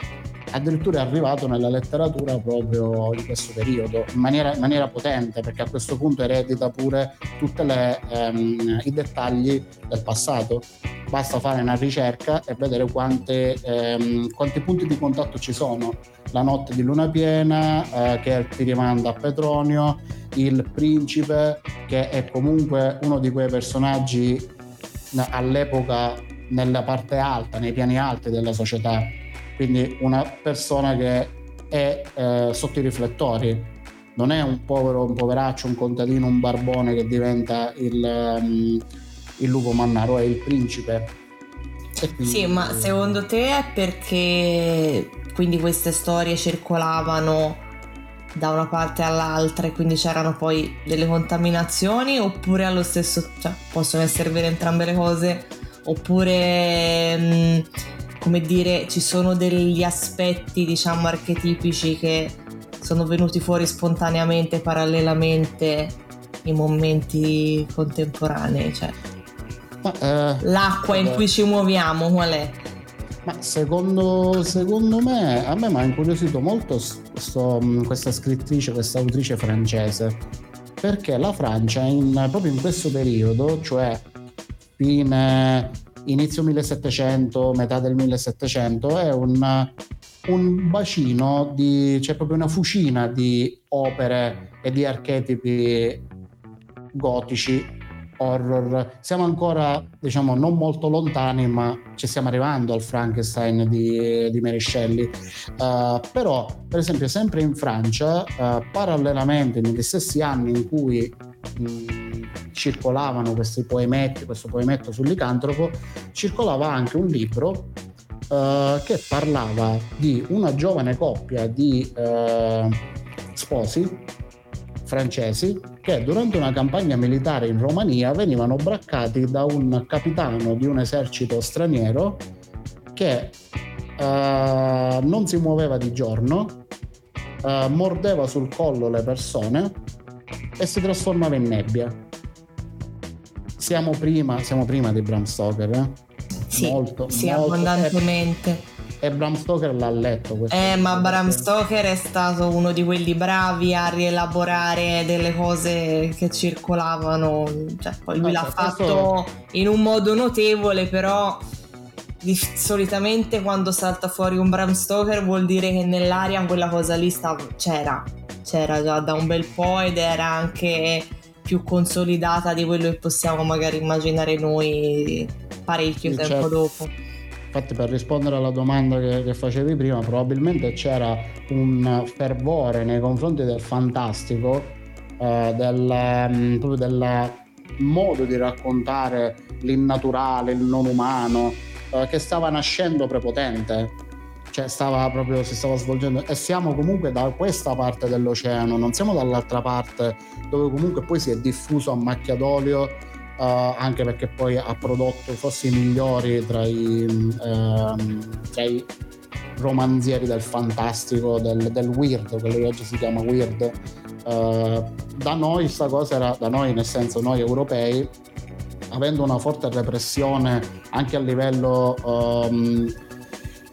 addirittura è arrivato nella letteratura proprio in questo periodo in maniera, in maniera potente perché a questo punto eredita pure tutti um, i dettagli del passato. Basta fare una ricerca e vedere quante, um, quanti punti di contatto ci sono. La notte di luna piena uh, che ti rimanda a Petronio il principe che è comunque uno di quei personaggi all'epoca nella parte alta, nei piani alti della società quindi una persona che è eh, sotto i riflettori non è un povero, un poveraccio, un contadino, un barbone che diventa il, um, il lupo mannaro, è il principe. Quindi... Sì, ma secondo te è perché quindi queste storie circolavano da una parte all'altra e quindi c'erano poi delle contaminazioni oppure allo stesso cioè possono essere vere entrambe le cose oppure mh, come dire, ci sono degli aspetti, diciamo, archetipici che sono venuti fuori spontaneamente, parallelamente in momenti contemporanei. Cioè, Ma, eh, l'acqua eh, in cui ci muoviamo, qual è? Ma secondo, secondo me, a me mi ha incuriosito molto sto, questa scrittrice, questa autrice francese, perché la Francia in, proprio in questo periodo, cioè fine inizio 1700, metà del 1700, è un, un bacino di, c'è proprio una fucina di opere e di archetipi gotici horror. Siamo ancora, diciamo, non molto lontani, ma ci stiamo arrivando al Frankenstein di, di Mary Shelley. Uh, però, per esempio, sempre in Francia, uh, parallelamente negli stessi anni in cui mh, circolavano questi poemetti, questo poemetto sul licantropo, circolava anche un libro uh, che parlava di una giovane coppia di sposi francesi che durante una campagna militare in Romania venivano braccati da un capitano di un esercito straniero che uh, non si muoveva di giorno, mordeva sul collo le persone e si trasformava in nebbia siamo prima, siamo prima di Bram Stoker, eh? Sì, molto, sì molto. abbondantemente. E Bram Stoker l'ha letto questo. Eh, ma Bram Stoker è stato uno di quelli bravi a rielaborare delle cose che circolavano. Cioè, poi lui no, l'ha fatto questo... in un modo notevole, però di, solitamente quando salta fuori un Bram Stoker vuol dire che nell'aria quella cosa lì stava, c'era. C'era già da un bel po' ed era anche più consolidata di quello che possiamo magari immaginare noi parecchio sì, tempo certo. dopo. Infatti per rispondere alla domanda che, che, facevi prima, probabilmente c'era un fervore nei confronti del fantastico, eh, del, um, proprio del modo di raccontare l'innaturale, il non umano, eh, che stava nascendo prepotente. Cioè stava proprio, si stava svolgendo. E siamo comunque da questa parte dell'oceano, non siamo dall'altra parte dove comunque poi si è diffuso a macchia d'olio uh, anche perché poi ha prodotto forse i migliori tra i, uh, tra i romanzieri del fantastico, del, del, weird, quello che oggi si chiama weird. Uh, da noi questa cosa era, da noi nel senso noi europei, avendo una forte repressione anche a livello um,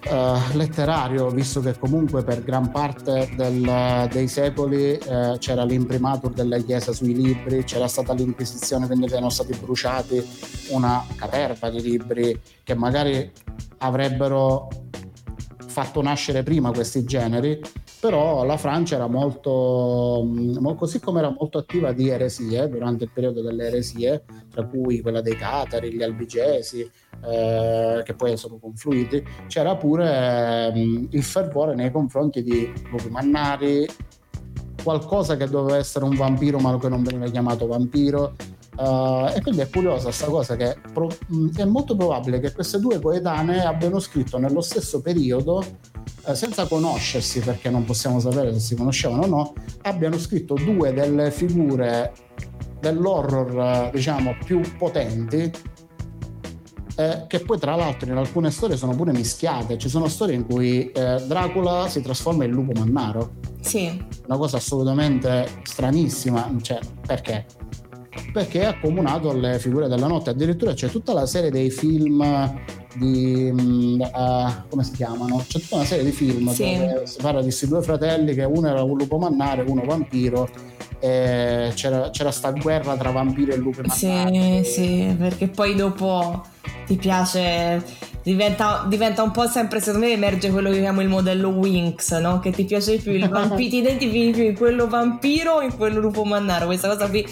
uh, letterario, visto che comunque per gran parte del, dei secoli uh, c'era l'imprimatur della Chiesa sui libri, c'era stata l'Inquisizione, quindi erano stati bruciati una caterva di libri che magari avrebbero fatto nascere prima questi generi, però la Francia era molto, mm, così come era molto attiva di eresie durante il periodo delle eresie, tra cui quella dei Catari, gli Albigesi, eh, che poi sono confluiti, c'era pure eh, il fervore nei confronti di lupi mannari, qualcosa che doveva essere un vampiro ma che non veniva chiamato vampiro. Uh, e quindi è curiosa questa cosa che pro- è molto probabile che queste due coetanee abbiano scritto nello stesso periodo uh, senza conoscersi perché non possiamo sapere se si conoscevano o no abbiano scritto due delle figure dell'horror diciamo più potenti eh, che poi tra l'altro in alcune storie sono pure mischiate. Ci sono storie in cui eh, Dracula si trasforma in lupo mannaro. Sì. Una cosa assolutamente stranissima, cioè, perché? perché ha accomunato le figure della notte. Addirittura c'è tutta la serie dei film di uh, come si chiamano? C'è tutta una serie di film sì. dove si parla di questi due fratelli che uno era un lupo mannare, uno vampiro. E c'era, c'era sta guerra tra vampiri e lupi mannari. Sì, sì, perché poi dopo ti piace diventa, diventa, un po' sempre, secondo me emerge quello che chiamo il modello Winx, no? Che ti piace di più, il vampiro, ti identifichi più in quello vampiro o in quello lupo mannaro. Questa cosa qui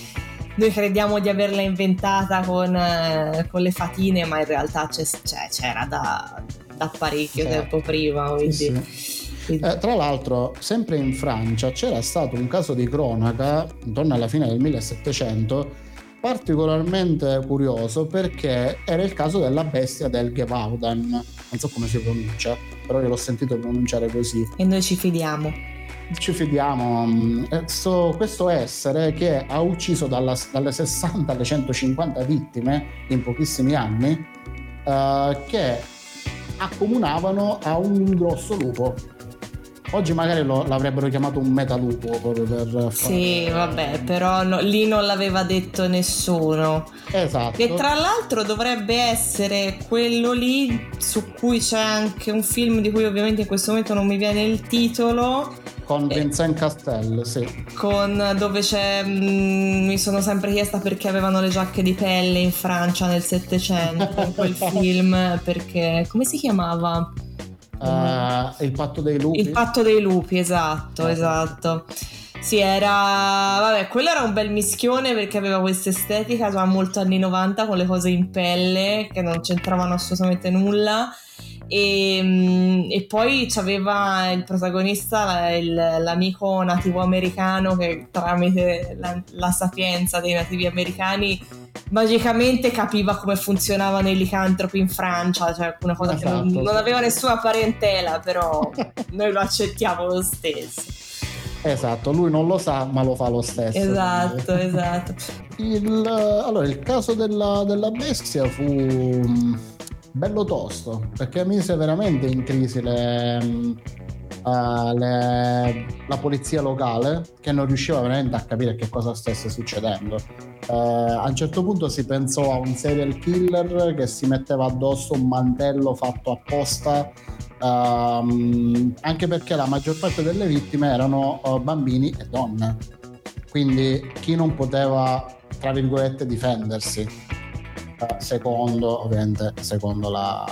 noi crediamo di averla inventata con, eh, con le fatine, ma in realtà c'è, c'era da, da parecchio certo. tempo prima. Quindi. Sì. Eh, tra l'altro, sempre in Francia c'era stato un caso di cronaca intorno alla fine del 1700 particolarmente curioso perché era il caso della bestia del Gevaudan. Non so come si pronuncia, però io l'ho sentito pronunciare così. E noi ci fidiamo. Ci fidiamo. Questo, questo essere che ha ucciso dalla, dalle 60 alle 150 vittime in pochissimi anni, eh, che accomunavano a un grosso lupo Oggi magari lo, l'avrebbero chiamato un metalupo proprio per fare... Sì, vabbè, però no, lì non l'aveva detto nessuno. Esatto. E tra l'altro dovrebbe essere quello lì su cui c'è anche un film di cui ovviamente in questo momento non mi viene il titolo. Con eh, Vincent Castel, sì. Con dove c'è. Mh, mm, mi sono sempre chiesta perché avevano le giacche di pelle in Francia nel Settecento in quel film. Perché. come si chiamava? Uh, il patto dei lupi. Il patto dei lupi, esatto, okay. esatto. Sì, era. Vabbè, quello era un bel mischione perché aveva questa estetica molto anni 90 con le cose in pelle che non c'entravano assolutamente nulla. E, mm, e poi c'aveva il protagonista, il, l'amico nativo americano che tramite la, la sapienza dei nativi americani magicamente capiva come funzionavano i licantropi in Francia, cioè una cosa esatto, che non, esatto. non, aveva nessuna parentela, però noi lo accettiamo lo stesso. Esatto, lui non lo sa, ma lo fa lo stesso. Esatto, quindi. esatto. Il, allora, il caso della, della bestia fu bello tosto, perché mise veramente in crisi le, uh, le, la polizia locale che non riusciva veramente a capire che cosa stesse succedendo. Uh, a un certo punto si pensò a un serial killer che si metteva addosso un mantello fatto apposta uh, anche perché la maggior parte delle vittime erano uh, bambini e donne quindi chi non poteva tra virgolette difendersi secondo ovviamente secondo la,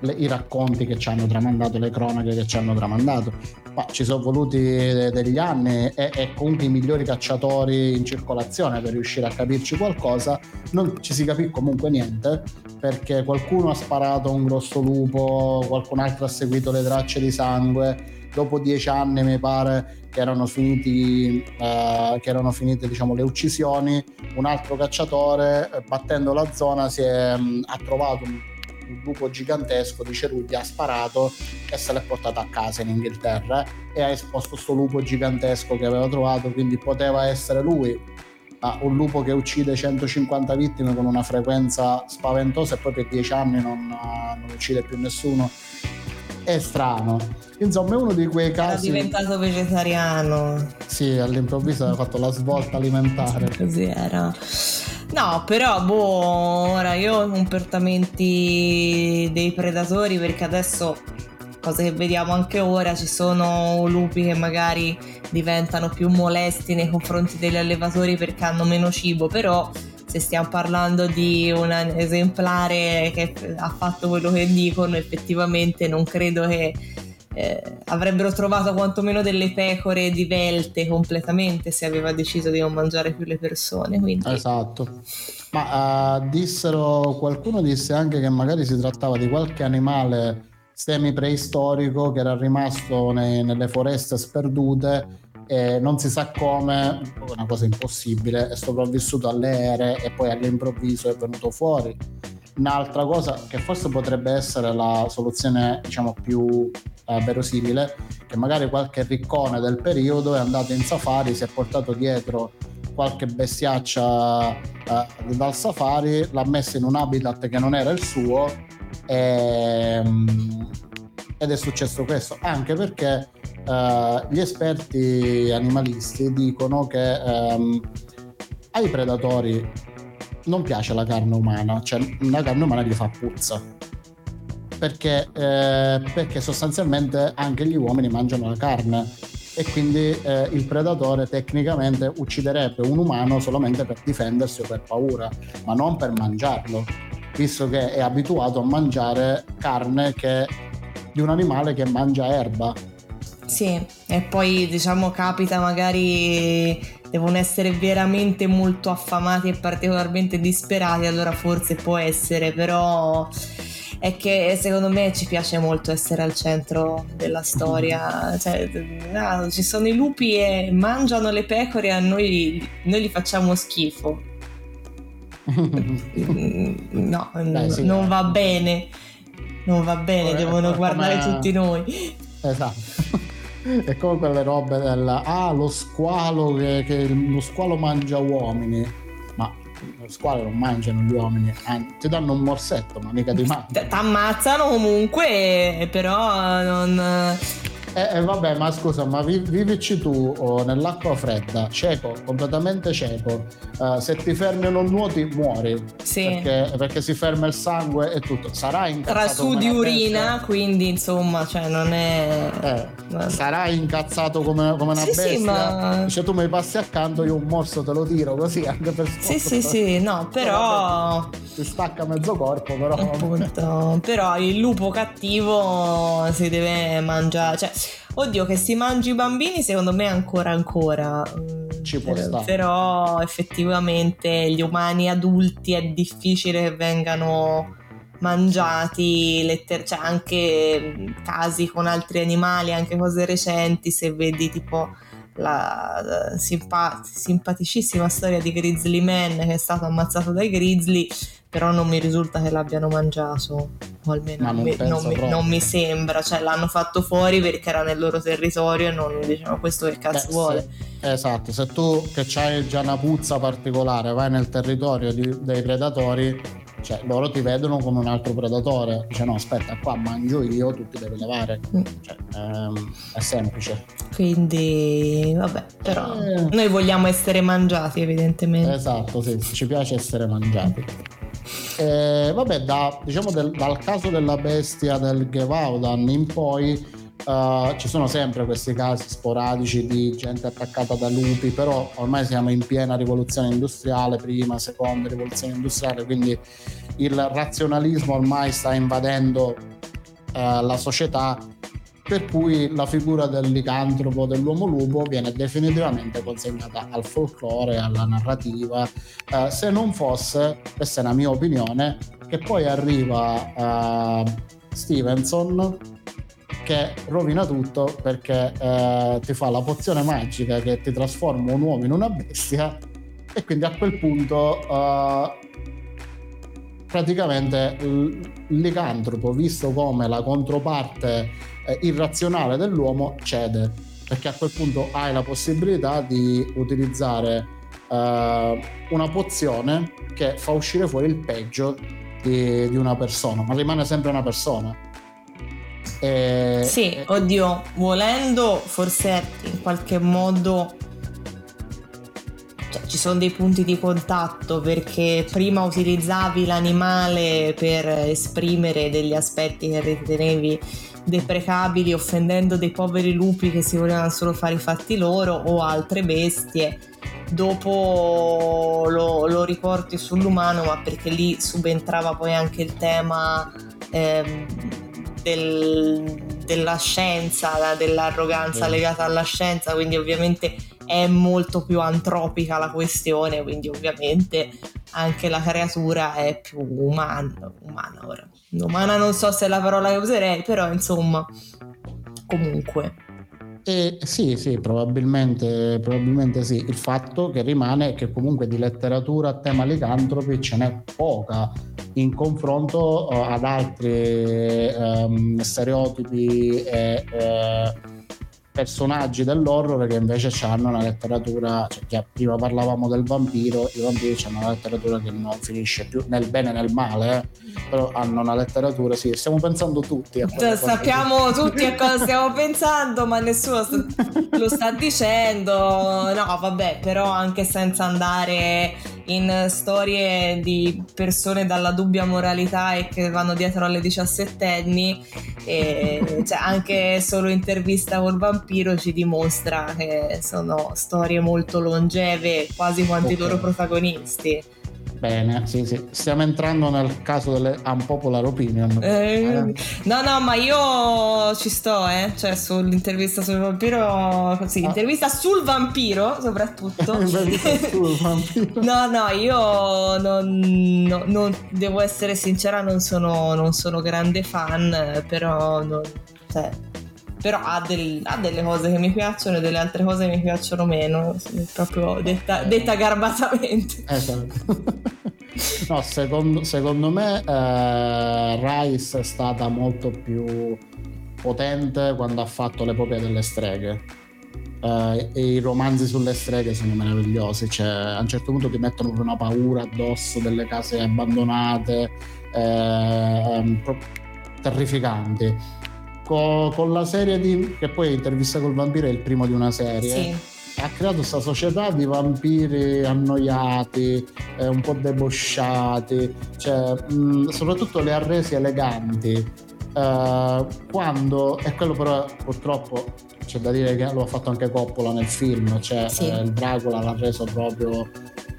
le, i racconti che ci hanno tramandato, le cronache che ci hanno tramandato. Ma ci sono voluti degli anni e, e, comunque i migliori cacciatori in circolazione per riuscire a capirci qualcosa. Non ci si capì comunque niente perché qualcuno ha sparato un grosso lupo, qualcun altro ha seguito le tracce di sangue. Dopo dieci anni mi pare che erano finiti, uh, che erano finite diciamo, le uccisioni, un altro cacciatore eh, battendo la zona si è, um, ha trovato un un lupo gigantesco di cerugli ha sparato e se l'è portato a casa in Inghilterra e ha esposto questo lupo gigantesco che aveva trovato, quindi poteva essere lui. Ma un lupo che uccide 150 vittime con una frequenza spaventosa e poi per 10 anni non, non uccide più nessuno è strano. Insomma, è uno di quei casi. È diventato vegetariano. Sì, all'improvviso ha fatto la svolta alimentare. Così era. No, però, boh, ora io ho comportamenti dei predatori perché adesso, cose che vediamo anche ora, ci sono lupi che magari diventano più molesti nei confronti degli allevatori perché hanno meno cibo, però se stiamo parlando di un esemplare che ha fatto quello che dicono, effettivamente non credo che eh, avrebbero trovato quantomeno delle pecore divelte completamente se aveva deciso di non mangiare più le persone. Quindi... Esatto. Ma uh, dissero, qualcuno disse anche che magari si trattava di qualche animale semi preistorico che era rimasto nei, nelle foreste sperdute e non si sa come, una cosa impossibile, è sopravvissuto alle ere e poi all'improvviso è venuto fuori. Un'altra cosa che forse potrebbe essere la soluzione diciamo più eh, verosimile, che magari qualche riccone del periodo è andato in safari, si è portato dietro qualche bestiaccia eh, dal safari, l'ha messa in un habitat che non era il suo e, mm, ed è successo questo, anche perché eh, gli esperti animalisti dicono che ehm, ai predatori non piace la carne umana, cioè la carne umana gli fa puzza. Perché, eh, perché sostanzialmente anche gli uomini mangiano la carne e quindi eh, il predatore tecnicamente ucciderebbe un umano solamente per difendersi o per paura, ma non per mangiarlo, visto che è abituato a mangiare carne che, di un animale che mangia erba. Sì, e poi diciamo capita magari devono essere veramente molto affamati e particolarmente disperati, allora forse può essere, però è che secondo me ci piace molto essere al centro della storia. Cioè, no, ci sono i lupi e mangiano le pecore e a noi, noi gli facciamo schifo. no, Beh, sì, non eh. va bene. Non va bene, Ora, devono guardare tutti noi. Esatto. È come quelle robe del ah, lo squalo che, che lo squalo mangia uomini lo squalo non mangiano gli uomini, anzi, ti danno un morsetto, ma mica ti mangiano. Ti ammazzano comunque, però non eh, eh, vabbè, ma scusa, ma vi, vivici tu oh, nell'acqua fredda, cieco, completamente cieco. Uh, se ti fermi o non nuoti, muori. Sì. Perché, perché, si ferma il sangue e tutto. Sarà incazzato. Tra su di urina, bestia. quindi insomma, cioè non è. Eh, sarà incazzato come, come una sì, bestia. Sì, ma... Cioè, tu mi passi accanto, io un morso te lo tiro così anche per Sì, sì, sì, no, però. Ti stacca mezzo corpo, però. Appunto. però il lupo cattivo si deve mangiare. Cioè, Oddio, che si mangi i bambini, secondo me ancora ancora. Mm, Ci può stare. Però effettivamente gli umani adulti è difficile che vengano mangiati, letter- cioè anche casi con altri animali, anche cose recenti, se vedi tipo la simpa- simpaticissima storia di Grizzly Man che è stato ammazzato dai grizzly però non mi risulta che l'abbiano mangiato, o almeno non, mi, non, mi, non, mi, sembra, cioè l'hanno fatto fuori perché era nel loro territorio e non dicevano questo che cazzo Beh, vuole. Se, esatto, se tu che hai già una puzza particolare vai nel territorio di, dei predatori, cioè loro ti vedono come un altro predatore, dice no aspetta qua mangio io, tu ti devi levare, mm. cioè, ehm, è semplice. Quindi vabbè, però eh. noi vogliamo essere mangiati evidentemente. Esatto, sì, ci piace essere mangiati. Eh, vabbè, da, diciamo del, dal caso della bestia del Gevaudan in poi Uh, ci sono sempre questi casi sporadici di gente attaccata da lupi, però ormai siamo in piena rivoluzione industriale, prima, seconda rivoluzione industriale, quindi il razionalismo ormai sta invadendo uh, la società per cui la figura del licantropo, dell'uomo lupo, viene definitivamente consegnata al folklore, alla narrativa, eh, se non fosse, questa è la mia opinione, che poi arriva eh, Stevenson che rovina tutto perché eh, ti fa la pozione magica che ti trasforma un uomo in una bestia e quindi a quel punto eh, praticamente il licantropo visto come la controparte eh, irrazionale dell'uomo cede perché a quel punto hai la possibilità di utilizzare eh, una pozione che fa uscire fuori il peggio di, di una persona, ma rimane sempre una persona. E, sì, oddio, volendo forse in qualche modo cioè, ci sono dei punti di contatto perché prima utilizzavi l'animale per esprimere degli aspetti che ritenevi deprecabili offendendo dei poveri lupi che si volevano solo fare i fatti loro o altre bestie. Dopo lo, lo riporti sull'umano ma perché lì subentrava poi anche il tema ehm, del, della scienza dell'arroganza legata alla scienza quindi ovviamente è molto più antropica la questione quindi ovviamente anche la creatura è più umana, umana ora. Umana non so se è la parola che userei, però insomma, comunque. Eh, sì, sì, probabilmente, probabilmente sì. Il fatto che rimane è che comunque di letteratura a tema licantropi ce n'è poca in confronto uh, ad altri um, stereotipi e uh, personaggi dell'horror che invece hanno una letteratura, cioè prima parlavamo del vampiro, i vampiri hanno una letteratura che non finisce più nel bene e nel male, eh, però hanno una letteratura, sì, stiamo pensando tutti a cioè, Sappiamo tutti a cosa stiamo pensando, ma nessuno lo sta dicendo. No, vabbè, però anche senza andare in storie di persone dalla dubbia moralità e che vanno dietro alle diciassettenni, e, cioè, anche solo intervista col vampiro ci dimostra che sono storie molto longeve, quasi quanti i loro protagonisti. Bene, sì, sì. Stiamo entrando nel caso delle unpopular opinion. Eh, no, no, ma io ci sto, eh. Cioè, sull'intervista sul vampiro. Sì, ah. intervista sul vampiro, soprattutto. sul vampiro. no, no, io non, no, non, devo essere sincera, non sono, non sono grande fan, però. Non, cioè, però ha, del, ha, delle cose che mi piacciono e delle altre cose che mi piacciono meno, proprio detta, detta garbatamente. Esatto. no, secondo, secondo me eh, Rice è stata molto più potente quando ha fatto l'epopea delle streghe. Uh, e i romanzi sulle streghe sono meravigliosi, cioè, a un certo punto ti mettono una paura addosso delle case abbandonate, eh, terrificanti con, con la serie di che poi intervista col vampiro è il primo di una serie sì. ha creato questa società di vampiri annoiati eh, un po' debosciati cioè, mh, soprattutto le ha resi eleganti Uh, quando, e quello però purtroppo c'è da dire che lo ha fatto anche Coppola nel film, cioè sì. eh, il Dracula l'ha reso proprio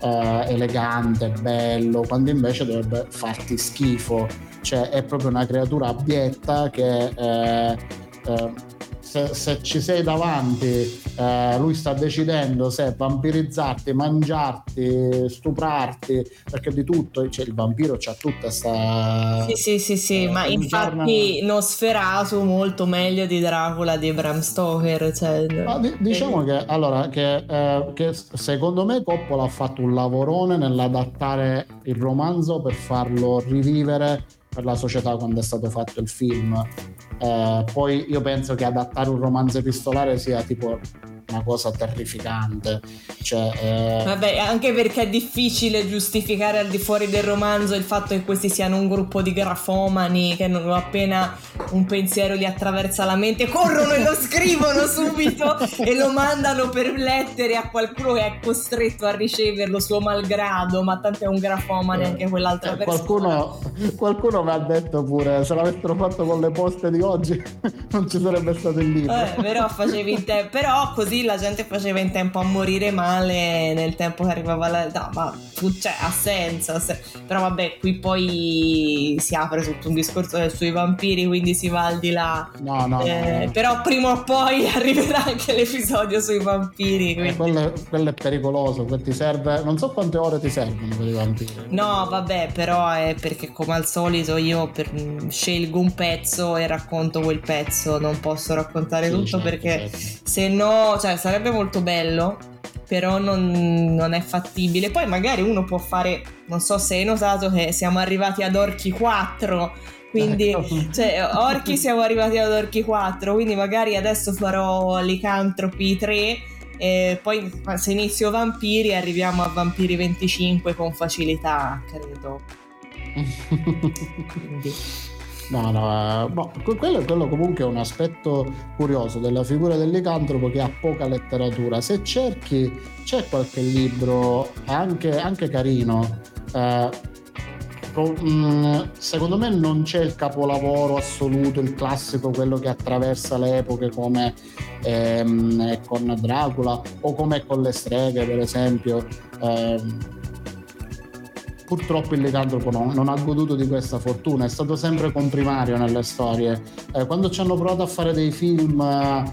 uh, elegante, bello, quando invece dovrebbe farti schifo cioè è proprio una creatura abietta che eh, eh, se, se, ci sei davanti eh, lui sta decidendo se vampirizzarti, mangiarti, stuprarti, perché di tutto, cioè il vampiro c'ha tutta questa... Sì, sì, sì, sì, eh, ma infatti giorno... Nosferatu molto meglio di Dracula di Bram Stoker. Cioè... D- diciamo che, allora, che, eh, che secondo me Coppola ha fatto un lavorone nell'adattare il romanzo per farlo rivivere per la società quando è stato fatto il film. Eh, poi io penso che adattare un romanzo epistolare sia tipo una cosa terrificante. Cioè, eh... Vabbè, anche perché è difficile giustificare al di fuori del romanzo il fatto che questi siano un gruppo di grafomani che non appena un pensiero li attraversa la mente corrono e lo scrivono subito e lo mandano per lettere a qualcuno che è costretto a riceverlo suo malgrado, ma tanto è un grafomane anche quell'altra eh, persona. Qualcuno, qualcuno mi ha detto pure se l'avessero fatto con le poste di oggi non ci sarebbe stato il libro. Eh, però facevi in te- però così la gente faceva in tempo a morire male nel tempo che arrivava la... No, ma cioè, ha senso, se... però vabbè, qui poi si apre tutto un discorso sui vampiri, quindi si va al di là. No, no, eh, no. Però prima o poi arriverà anche l'episodio sui vampiri. Eh, quindi... Eh, quello, è, quello, è pericoloso, ti serve... Non so quante ore ti servono per i vampiri. No, vabbè, però è perché come al solito io per... scelgo un pezzo e racconto quel pezzo, non posso raccontare sì, tutto certo, perché certo. se no cioè sarebbe molto bello, però non, non, è fattibile. Poi magari uno può fare, non so se hai notato che siamo arrivati ad Orchi 4, quindi ecco. cioè, Orchi siamo arrivati ad Orchi 4, quindi magari adesso farò Licantropi 3 e poi se inizio Vampiri arriviamo a Vampiri 25 con facilità, credo. quindi. No, no, no, quello, quello comunque è un aspetto curioso della figura del licantropo che ha poca letteratura. Se cerchi, c'è qualche libro anche, anche carino. Eh, mm, secondo me non c'è il capolavoro assoluto, il classico, quello che attraversa le epoche come ehm, con Dracula o come con le streghe, per esempio. Eh, purtroppo il licantropo no, non ha goduto di questa fortuna, è stato sempre comprimario nelle storie. Eh, quando ci hanno provato a fare dei film eh,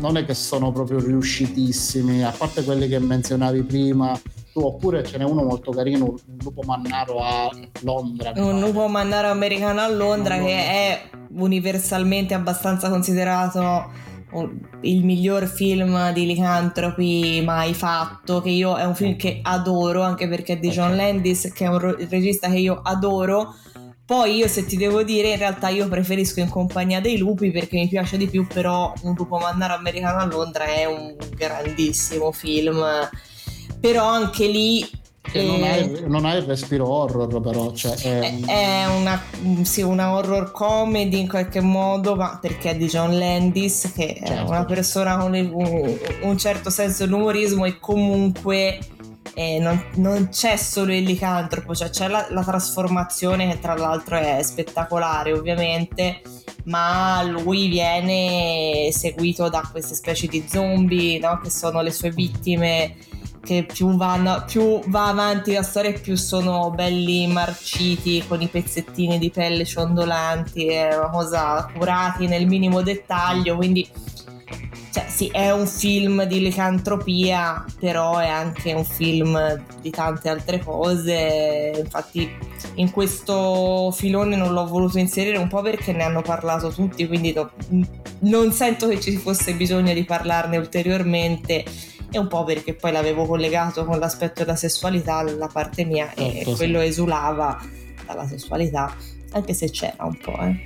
non è che sono proprio riuscitissimi, a parte quelli che menzionavi prima, oppure ce n'è uno molto carino, un lupo mannaro a Londra. Un lupo mannaro americano a Londra che è universalmente abbastanza considerato il miglior film di licantropi mai fatto, che io è un film che adoro, anche perché è di John Landis, che è un regista che io adoro, Poi io se ti devo dire, in realtà io preferisco In compagnia dei lupi perché mi piace di più, però Un lupo mannaro americano a Londra è un grandissimo film. Però anche lì che non, ha il, non ha il respiro horror, però. Cioè è, è una, sì, una, horror comedy in qualche modo, ma perché è di John Landis, che certo. è una persona con un, un certo senso dell'umorismo e comunque. Eh, non, non, c'è solo il licantropo, cioè c'è la, la, trasformazione che tra l'altro è spettacolare ovviamente, ma lui viene seguito da queste specie di zombie no? che sono le sue vittime che più, vanno, più va avanti la storia più sono belli marciti con i pezzettini di pelle ciondolanti è una cosa curati nel minimo dettaglio quindi cioè, sì, è un film di licantropia, però è anche un film di tante altre cose. Infatti, in questo filone non l'ho voluto inserire un po' perché ne hanno parlato tutti, quindi no, non sento che ci fosse bisogno di parlarne ulteriormente e un po' perché poi l'avevo collegato con l'aspetto della sessualità la parte mia e certo, quello sì. esulava dalla sessualità anche se c'era un po' eh.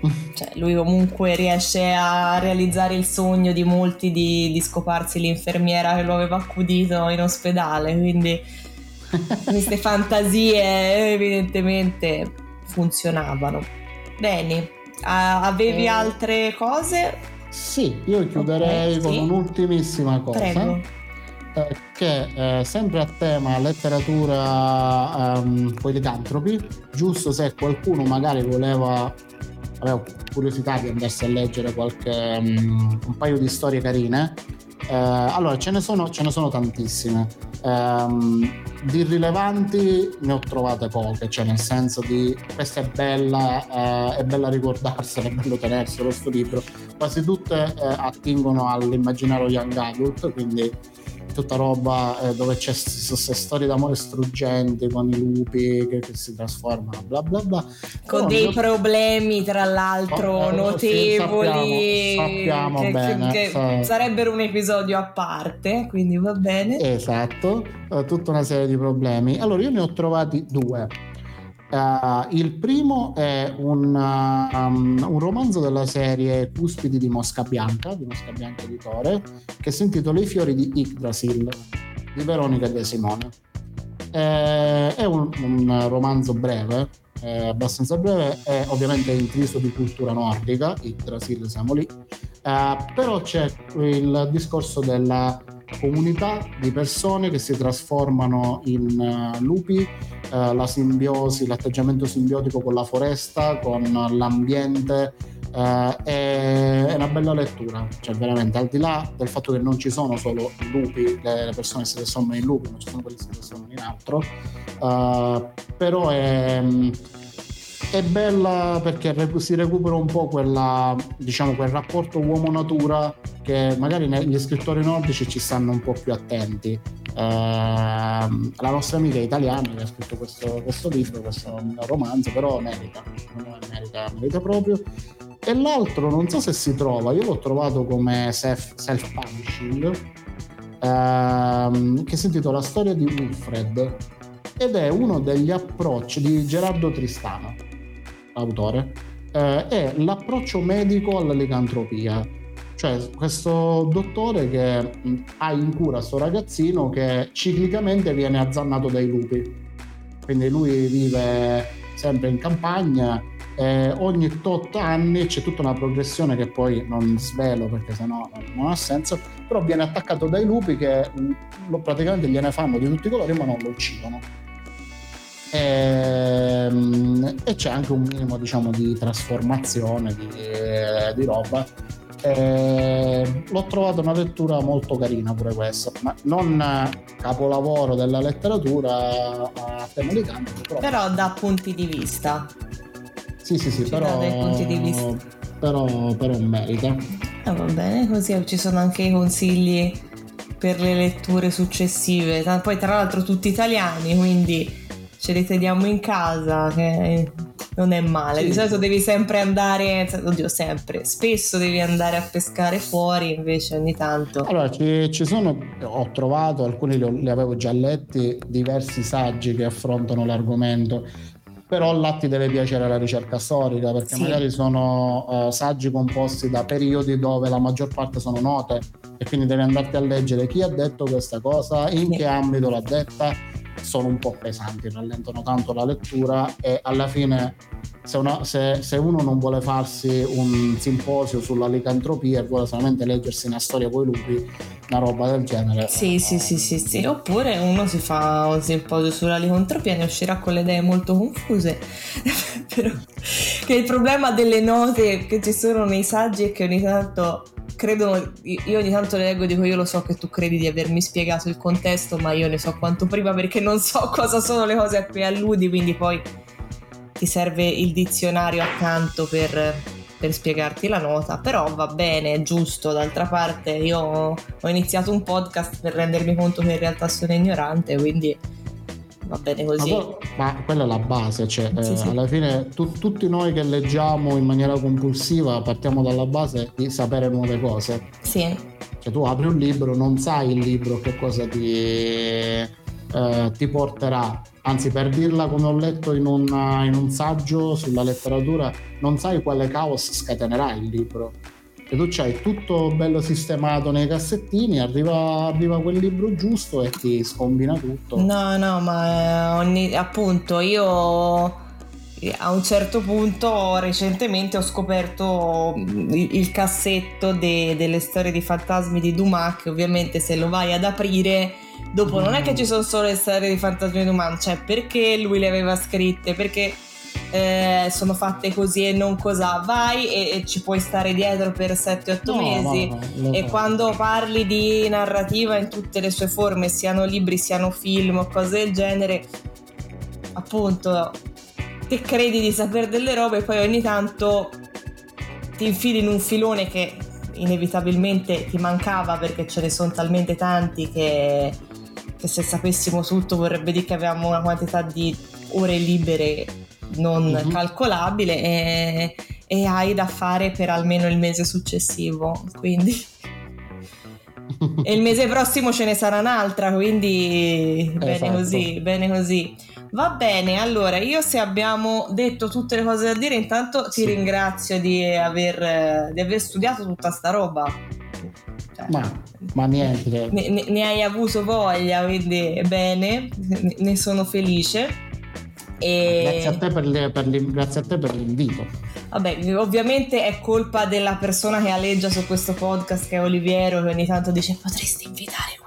cioè, lui comunque riesce a realizzare il sogno di molti di, di scoparsi l'infermiera che lo aveva accudito in ospedale quindi queste fantasie evidentemente funzionavano bene avevi eh... altre cose sì, io chiuderei okay, con sì. un'ultimissima cosa. Prego. Che eh, sempre a tema letteratura um, poi licantropi, giusto se qualcuno magari voleva aveva curiosità di andarsi a leggere qualche um, un paio di storie carine eh, allora ce ne sono, ce ne sono tantissime um, di rilevanti ne ho trovate poche, cioè nel senso di questa è bella, eh, è bella ricordarsela, è bello tenerselo questo libro. Quasi tutte eh, attingono all'immaginario young adult, quindi tutta roba eh, dove c'è queste storie d'amore struggenti con i lupi che, che si trasformano, bla bla bla. Con Però dei io... problemi, tra l'altro, oh, notevoli. Sì, sappiamo, sappiamo che, bene. Che, che sarebbero un episodio a parte, quindi va bene. Esatto, uh, tutta una serie di problemi. Allora, io ne ho trovati due. Uh, il primo è un, um, un, romanzo della serie Cuspidi di Mosca Bianca, di Mosca Bianca Editore, che si intitola I fiori di Yggdrasil, di Veronica De Simone. Eh, è un, un, romanzo breve, eh, abbastanza breve, è ovviamente intriso di cultura nordica, Yggdrasil siamo lì, eh, però c'è il discorso della comunità di persone che si trasformano in uh, lupi, uh, la simbiosi, l'atteggiamento simbiotico con la foresta, con l'ambiente. Uh, è, una bella lettura, cioè veramente al di là del fatto che non ci sono solo i lupi, le persone che si trasformano in lupi, non ci sono quelli che si trasformano in altro, però è, è bella perché si recupera un po' quella, diciamo, quel rapporto uomo-natura che magari gli scrittori nordici ci stanno un po' più attenti. Uh, la nostra amica italiana che ha scritto questo, questo libro, questo romanzo, però merita, merita, merita proprio. E l'altro non so se si trova, io l'ho trovato come self, self-publishing, uh, che si intitola Storia di Wilfred ed è uno degli approcci di Gerardo Tristano autore, eh, è l'approccio medico alla licantropia. Cioè, questo dottore che mh, ha in cura questo ragazzino che ciclicamente viene azzannato dai lupi. Quindi lui vive sempre in campagna e ogni tot anni c'è tutta una progressione che poi non svelo perché sennò non ha senso, però viene attaccato dai lupi che mh, praticamente gliene fanno di tutti i colori ma non lo uccidono e, ehm, e c'è anche un minimo diciamo di trasformazione di, di roba. E ehm, l'ho trovato una lettura molto carina pure questa ma non capolavoro della letteratura a tema di canto però... però da punti di vista. Sì sì sì Ci però, però però merita. Ah, va bene così ci sono anche i consigli per le letture successive. Poi tra l'altro tutti italiani quindi ce li teniamo in casa, che non è male. Sì. Di solito devi sempre andare, oddio, sempre, spesso devi andare a pescare fuori, invece ogni tanto. Allora, ci, ci sono, ho trovato, alcuni li, li avevo già letti, diversi saggi che affrontano l'argomento. però là ti deve piacere la ricerca storica perché sì. magari sono uh, saggi composti da periodi dove la maggior parte sono note e quindi devi andarti a leggere chi ha detto questa cosa, in che ambito l'ha detta, sono un po' pesanti, rallentano tanto la lettura e alla fine se, una, se, se, uno non vuole farsi un simposio sulla licantropia e vuole solamente leggersi una storia con i lupi, una roba del genere. Sì, sì, sì, sì, sì. Oppure uno si fa un simposio sulla licantropia e ne uscirà con le idee molto confuse. Però che il problema delle note che ci sono nei saggi è che ogni tanto credono, io ogni tanto le leggo e dico io lo so che tu credi di avermi spiegato il contesto, ma io ne so quanto prima perché non so cosa sono le cose a cui alludi, quindi poi ti serve il dizionario accanto per, per spiegarti la nota, però va bene, è giusto, d'altra parte io ho iniziato un podcast per rendermi conto che in realtà sono ignorante, quindi va bene così. Ma, ma quella è la base, cioè sì, eh, sì. alla fine tu, tutti noi che leggiamo in maniera compulsiva partiamo dalla base di sapere nuove cose. Sì. Cioè tu apri un libro, non sai il libro che cosa ti eh, ti porterà, anzi per dirla come ho letto in, una, in un saggio sulla letteratura, non sai quale caos scatenerà il libro. E tu c'hai tutto bello sistemato nei cassettini, arriva, arriva, quel libro giusto e ti scombina tutto. No, no, ma eh, ogni, appunto io a un certo punto recentemente ho scoperto il, il cassetto de, delle storie di fantasmi di Dumas che ovviamente se lo vai ad aprire Dopo non è che ci sono solo le storie di fantasmi umani, cioè perché lui le aveva scritte, perché eh, sono fatte così e non cos'ha, vai e, e ci puoi stare dietro per 7-8 no, mesi. no, no, e quando parli di narrativa in tutte le sue forme, siano libri, siano film o cose del genere, appunto, te credi di sapere delle robe e poi ogni tanto ti infili in un filone che inevitabilmente ti mancava perché ce ne sono talmente tanti che che se sapessimo tutto vorrebbe dire che avevamo una quantità di ore libere non mm-hmm. calcolabile e, e, hai da fare per almeno il mese successivo quindi e il mese prossimo ce ne sarà un'altra quindi bene esatto. così bene così va bene allora io se abbiamo detto tutte le cose da dire intanto ti sì. ringrazio di aver, di aver studiato tutta sta roba cioè, ma, ma, niente. Ne, ne, ne, hai avuto voglia, quindi bene, ne sono felice. E... Grazie, a te per le, per le, grazie a te per l'invito. Vabbè, ovviamente è colpa della persona che aleggia su questo podcast che è Oliviero, che ogni tanto dice potresti invitare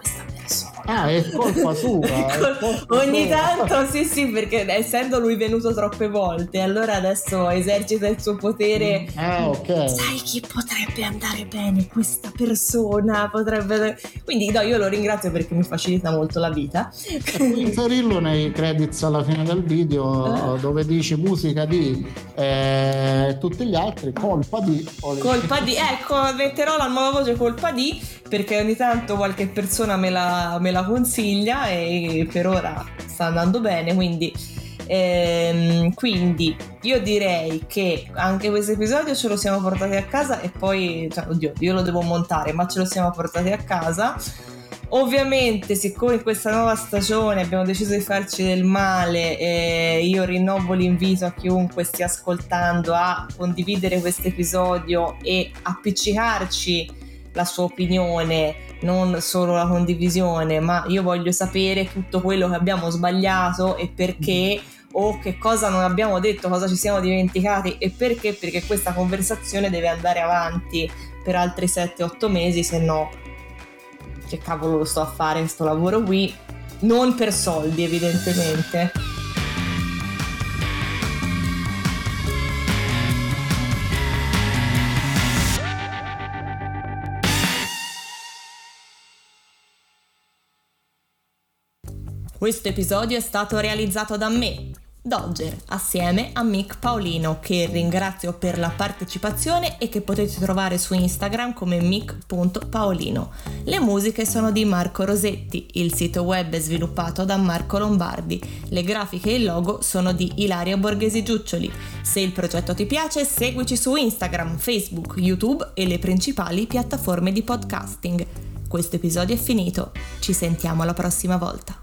Ah, è colpa sua. È colpa Ogni sua. tanto sì, sì, perché essendo lui venuto troppe volte, allora adesso esercita il suo potere. Ah, ok. Sai chi potrebbe andare bene? Questa persona potrebbe. Quindi no, io lo ringrazio perché mi facilita molto la vita. puoi inserirlo nei credits alla fine del video eh. dove dici musica di eh, tutti gli altri, colpa di. Colpa di, ecco, metterò la nuova voce colpa di perché ogni tanto qualche persona me la, me la consiglia e per ora sta andando bene, quindi, ehm, quindi io direi che anche questo episodio ce lo siamo portati a casa e poi, cioè, oddio, io lo devo montare, ma ce lo siamo portati a casa. Ovviamente, siccome in questa nuova stagione abbiamo deciso di farci del male, eh, io rinnovo l'invito a chiunque stia ascoltando a condividere questo episodio e appiccicarci la sua opinione, non solo la condivisione, ma io voglio sapere tutto quello che abbiamo sbagliato e perché o che cosa non abbiamo detto, cosa ci siamo dimenticati e perché, perché questa conversazione deve andare avanti per altri 7-8 mesi, se no che cavolo lo sto a fare questo lavoro qui, non per soldi evidentemente. Questo episodio è stato realizzato da me, Dodger, assieme a Mick Paolino, che ringrazio per la partecipazione e che potete trovare su Instagram come mick.paolino. Le musiche sono di Marco Rosetti, il sito web è sviluppato da Marco Lombardi, le grafiche e il logo sono di Ilaria Borghesi Giuccioli. Se il progetto ti piace, seguici su Instagram, Facebook, YouTube e le principali piattaforme di podcasting. Questo episodio è finito, ci sentiamo la prossima volta.